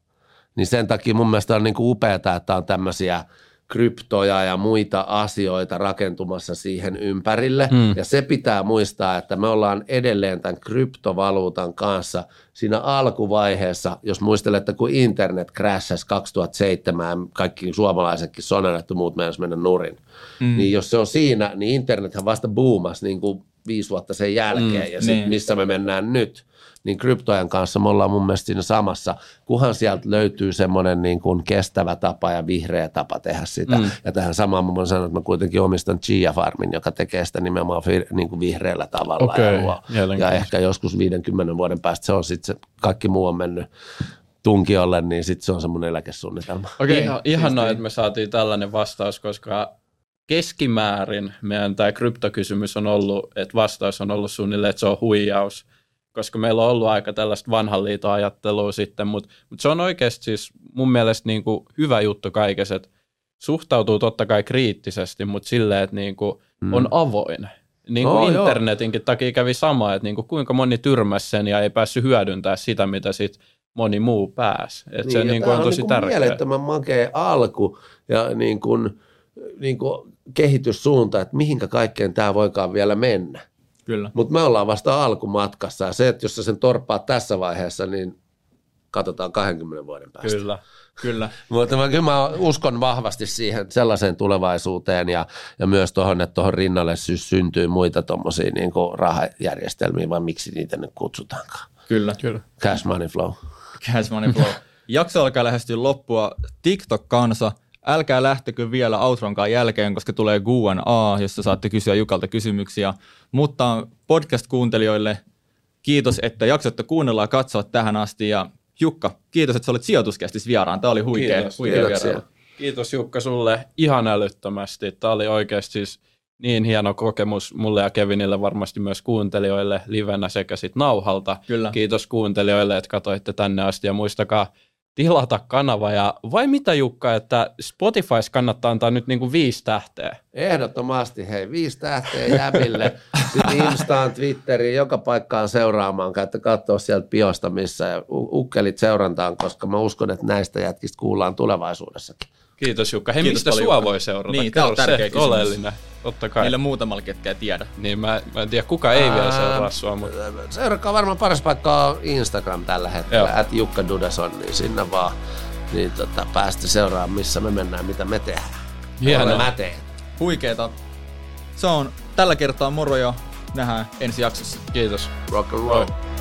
Niin sen takia mun mielestä on niin kuin upeata, että on tämmöisiä – kryptoja ja muita asioita rakentumassa siihen ympärille. Hmm. Ja se pitää muistaa, että me ollaan edelleen tämän kryptovaluutan kanssa siinä alkuvaiheessa, jos muistelette, kun internet crashasi 2007, kaikki suomalaisetkin sonellettu muut meidän mennä nurin. Hmm. Niin jos se on siinä, niin internethän vasta boomasi niin kuin viisi vuotta sen jälkeen hmm. ja sit, niin. missä me mennään nyt niin kryptojen kanssa me ollaan mun mielestä siinä samassa, kunhan sieltä löytyy semmoinen niin kuin kestävä tapa ja vihreä tapa tehdä sitä. Mm. Ja tähän samaan mä voin sanoa, että mä kuitenkin omistan Chia Farmin, joka tekee sitä nimenomaan niin kuin vihreällä tavalla. Okay. Ja, luo, ja ehkä joskus 50 vuoden päästä se on sitten se, kaikki muu on mennyt tunkiolle, niin sitten se on semmoinen eläkesuunnitelma. Okei, okay, ihan, ihanaa, että me saatiin tällainen vastaus, koska keskimäärin meidän tämä kryptokysymys on ollut, että vastaus on ollut suunnilleen, että se on huijaus – koska meillä on ollut aika tällaista vanhan liiton ajattelua sitten, mutta, mutta se on oikeasti siis mun mielestä niin kuin hyvä juttu kaikessa, että suhtautuu totta kai kriittisesti, mutta silleen, että niin kuin mm. on avoin. Niin kuin oh, internetinkin joo. takia kävi sama, että niin kuin kuinka moni tyrmäsi sen ja ei päässyt hyödyntää sitä, mitä sit moni muu pääsi. Että niin, se niin kuin on tosi niin tärkeää. mielettömän makea alku ja niin kuin, niin kuin kehityssuunta, että mihinkä kaikkeen tämä voikaan vielä mennä. Kyllä. Mutta me ollaan vasta alkumatkassa ja se, että jos sä sen torppaat tässä vaiheessa, niin katsotaan 20 vuoden päästä. Kyllä, kyllä. Mutta mä, kyllä mä uskon vahvasti siihen sellaiseen tulevaisuuteen ja, ja myös tuohon, että tuohon rinnalle sy- syntyy muita tuommoisia niin rahajärjestelmiä, vai miksi niitä nyt kutsutaankaan. Kyllä, kyllä. Cash money flow. Cash money flow. Jakso alkaa lähestyä loppua. TikTok-kansa, älkää lähtekö vielä outronkaan jälkeen, koska tulee Q&A, jossa saatte kysyä Jukalta kysymyksiä. Mutta podcast-kuuntelijoille kiitos, että jaksoitte kuunnella ja katsoa tähän asti. Ja Jukka, kiitos, että sä olit sijoituskästis vieraan. Tämä oli huikea, Kiitos. huikea Kiitoksia. vierailu. Kiitos Jukka sulle ihan älyttömästi. Tämä oli oikeasti siis niin hieno kokemus mulle ja Kevinille, varmasti myös kuuntelijoille livenä sekä sit nauhalta. Kyllä. Kiitos kuuntelijoille, että katsoitte tänne asti ja muistakaa tilata kanava. Ja vai mitä Jukka, että Spotifys kannattaa antaa nyt niinku viisi tähteä? Ehdottomasti, hei, viisi tähteä jäbille. Sitten Instaan, Twitteriin, joka paikkaan seuraamaan. Käytte katsoa sieltä biosta, missä ja ukkelit seurantaan, koska mä uskon, että näistä jätkistä kuullaan tulevaisuudessakin. Kiitos Jukka. Hei, Kiitos mistä paljon, sua Jukka. voi seurata? Niin, tää on tärkeä se, kysymys. oleellinen. Totta kai. Niille muutamalla, ketkä ei tiedä. Niin mä, mä en tiedä, kuka ei vielä seuraa sua, mutta Seurakaa varmaan paras paikka on Instagram tällä hetkellä, Joo. at Jukka Dudeson, niin sinne vaan niin tota, päästä seuraamaan, missä me mennään, mitä me tehdään. Hienoa. Mä teen. Huikeeta. Se on tällä kertaa moro ja nähdään ensi jaksossa. kiitos. Rock and roll. Moi.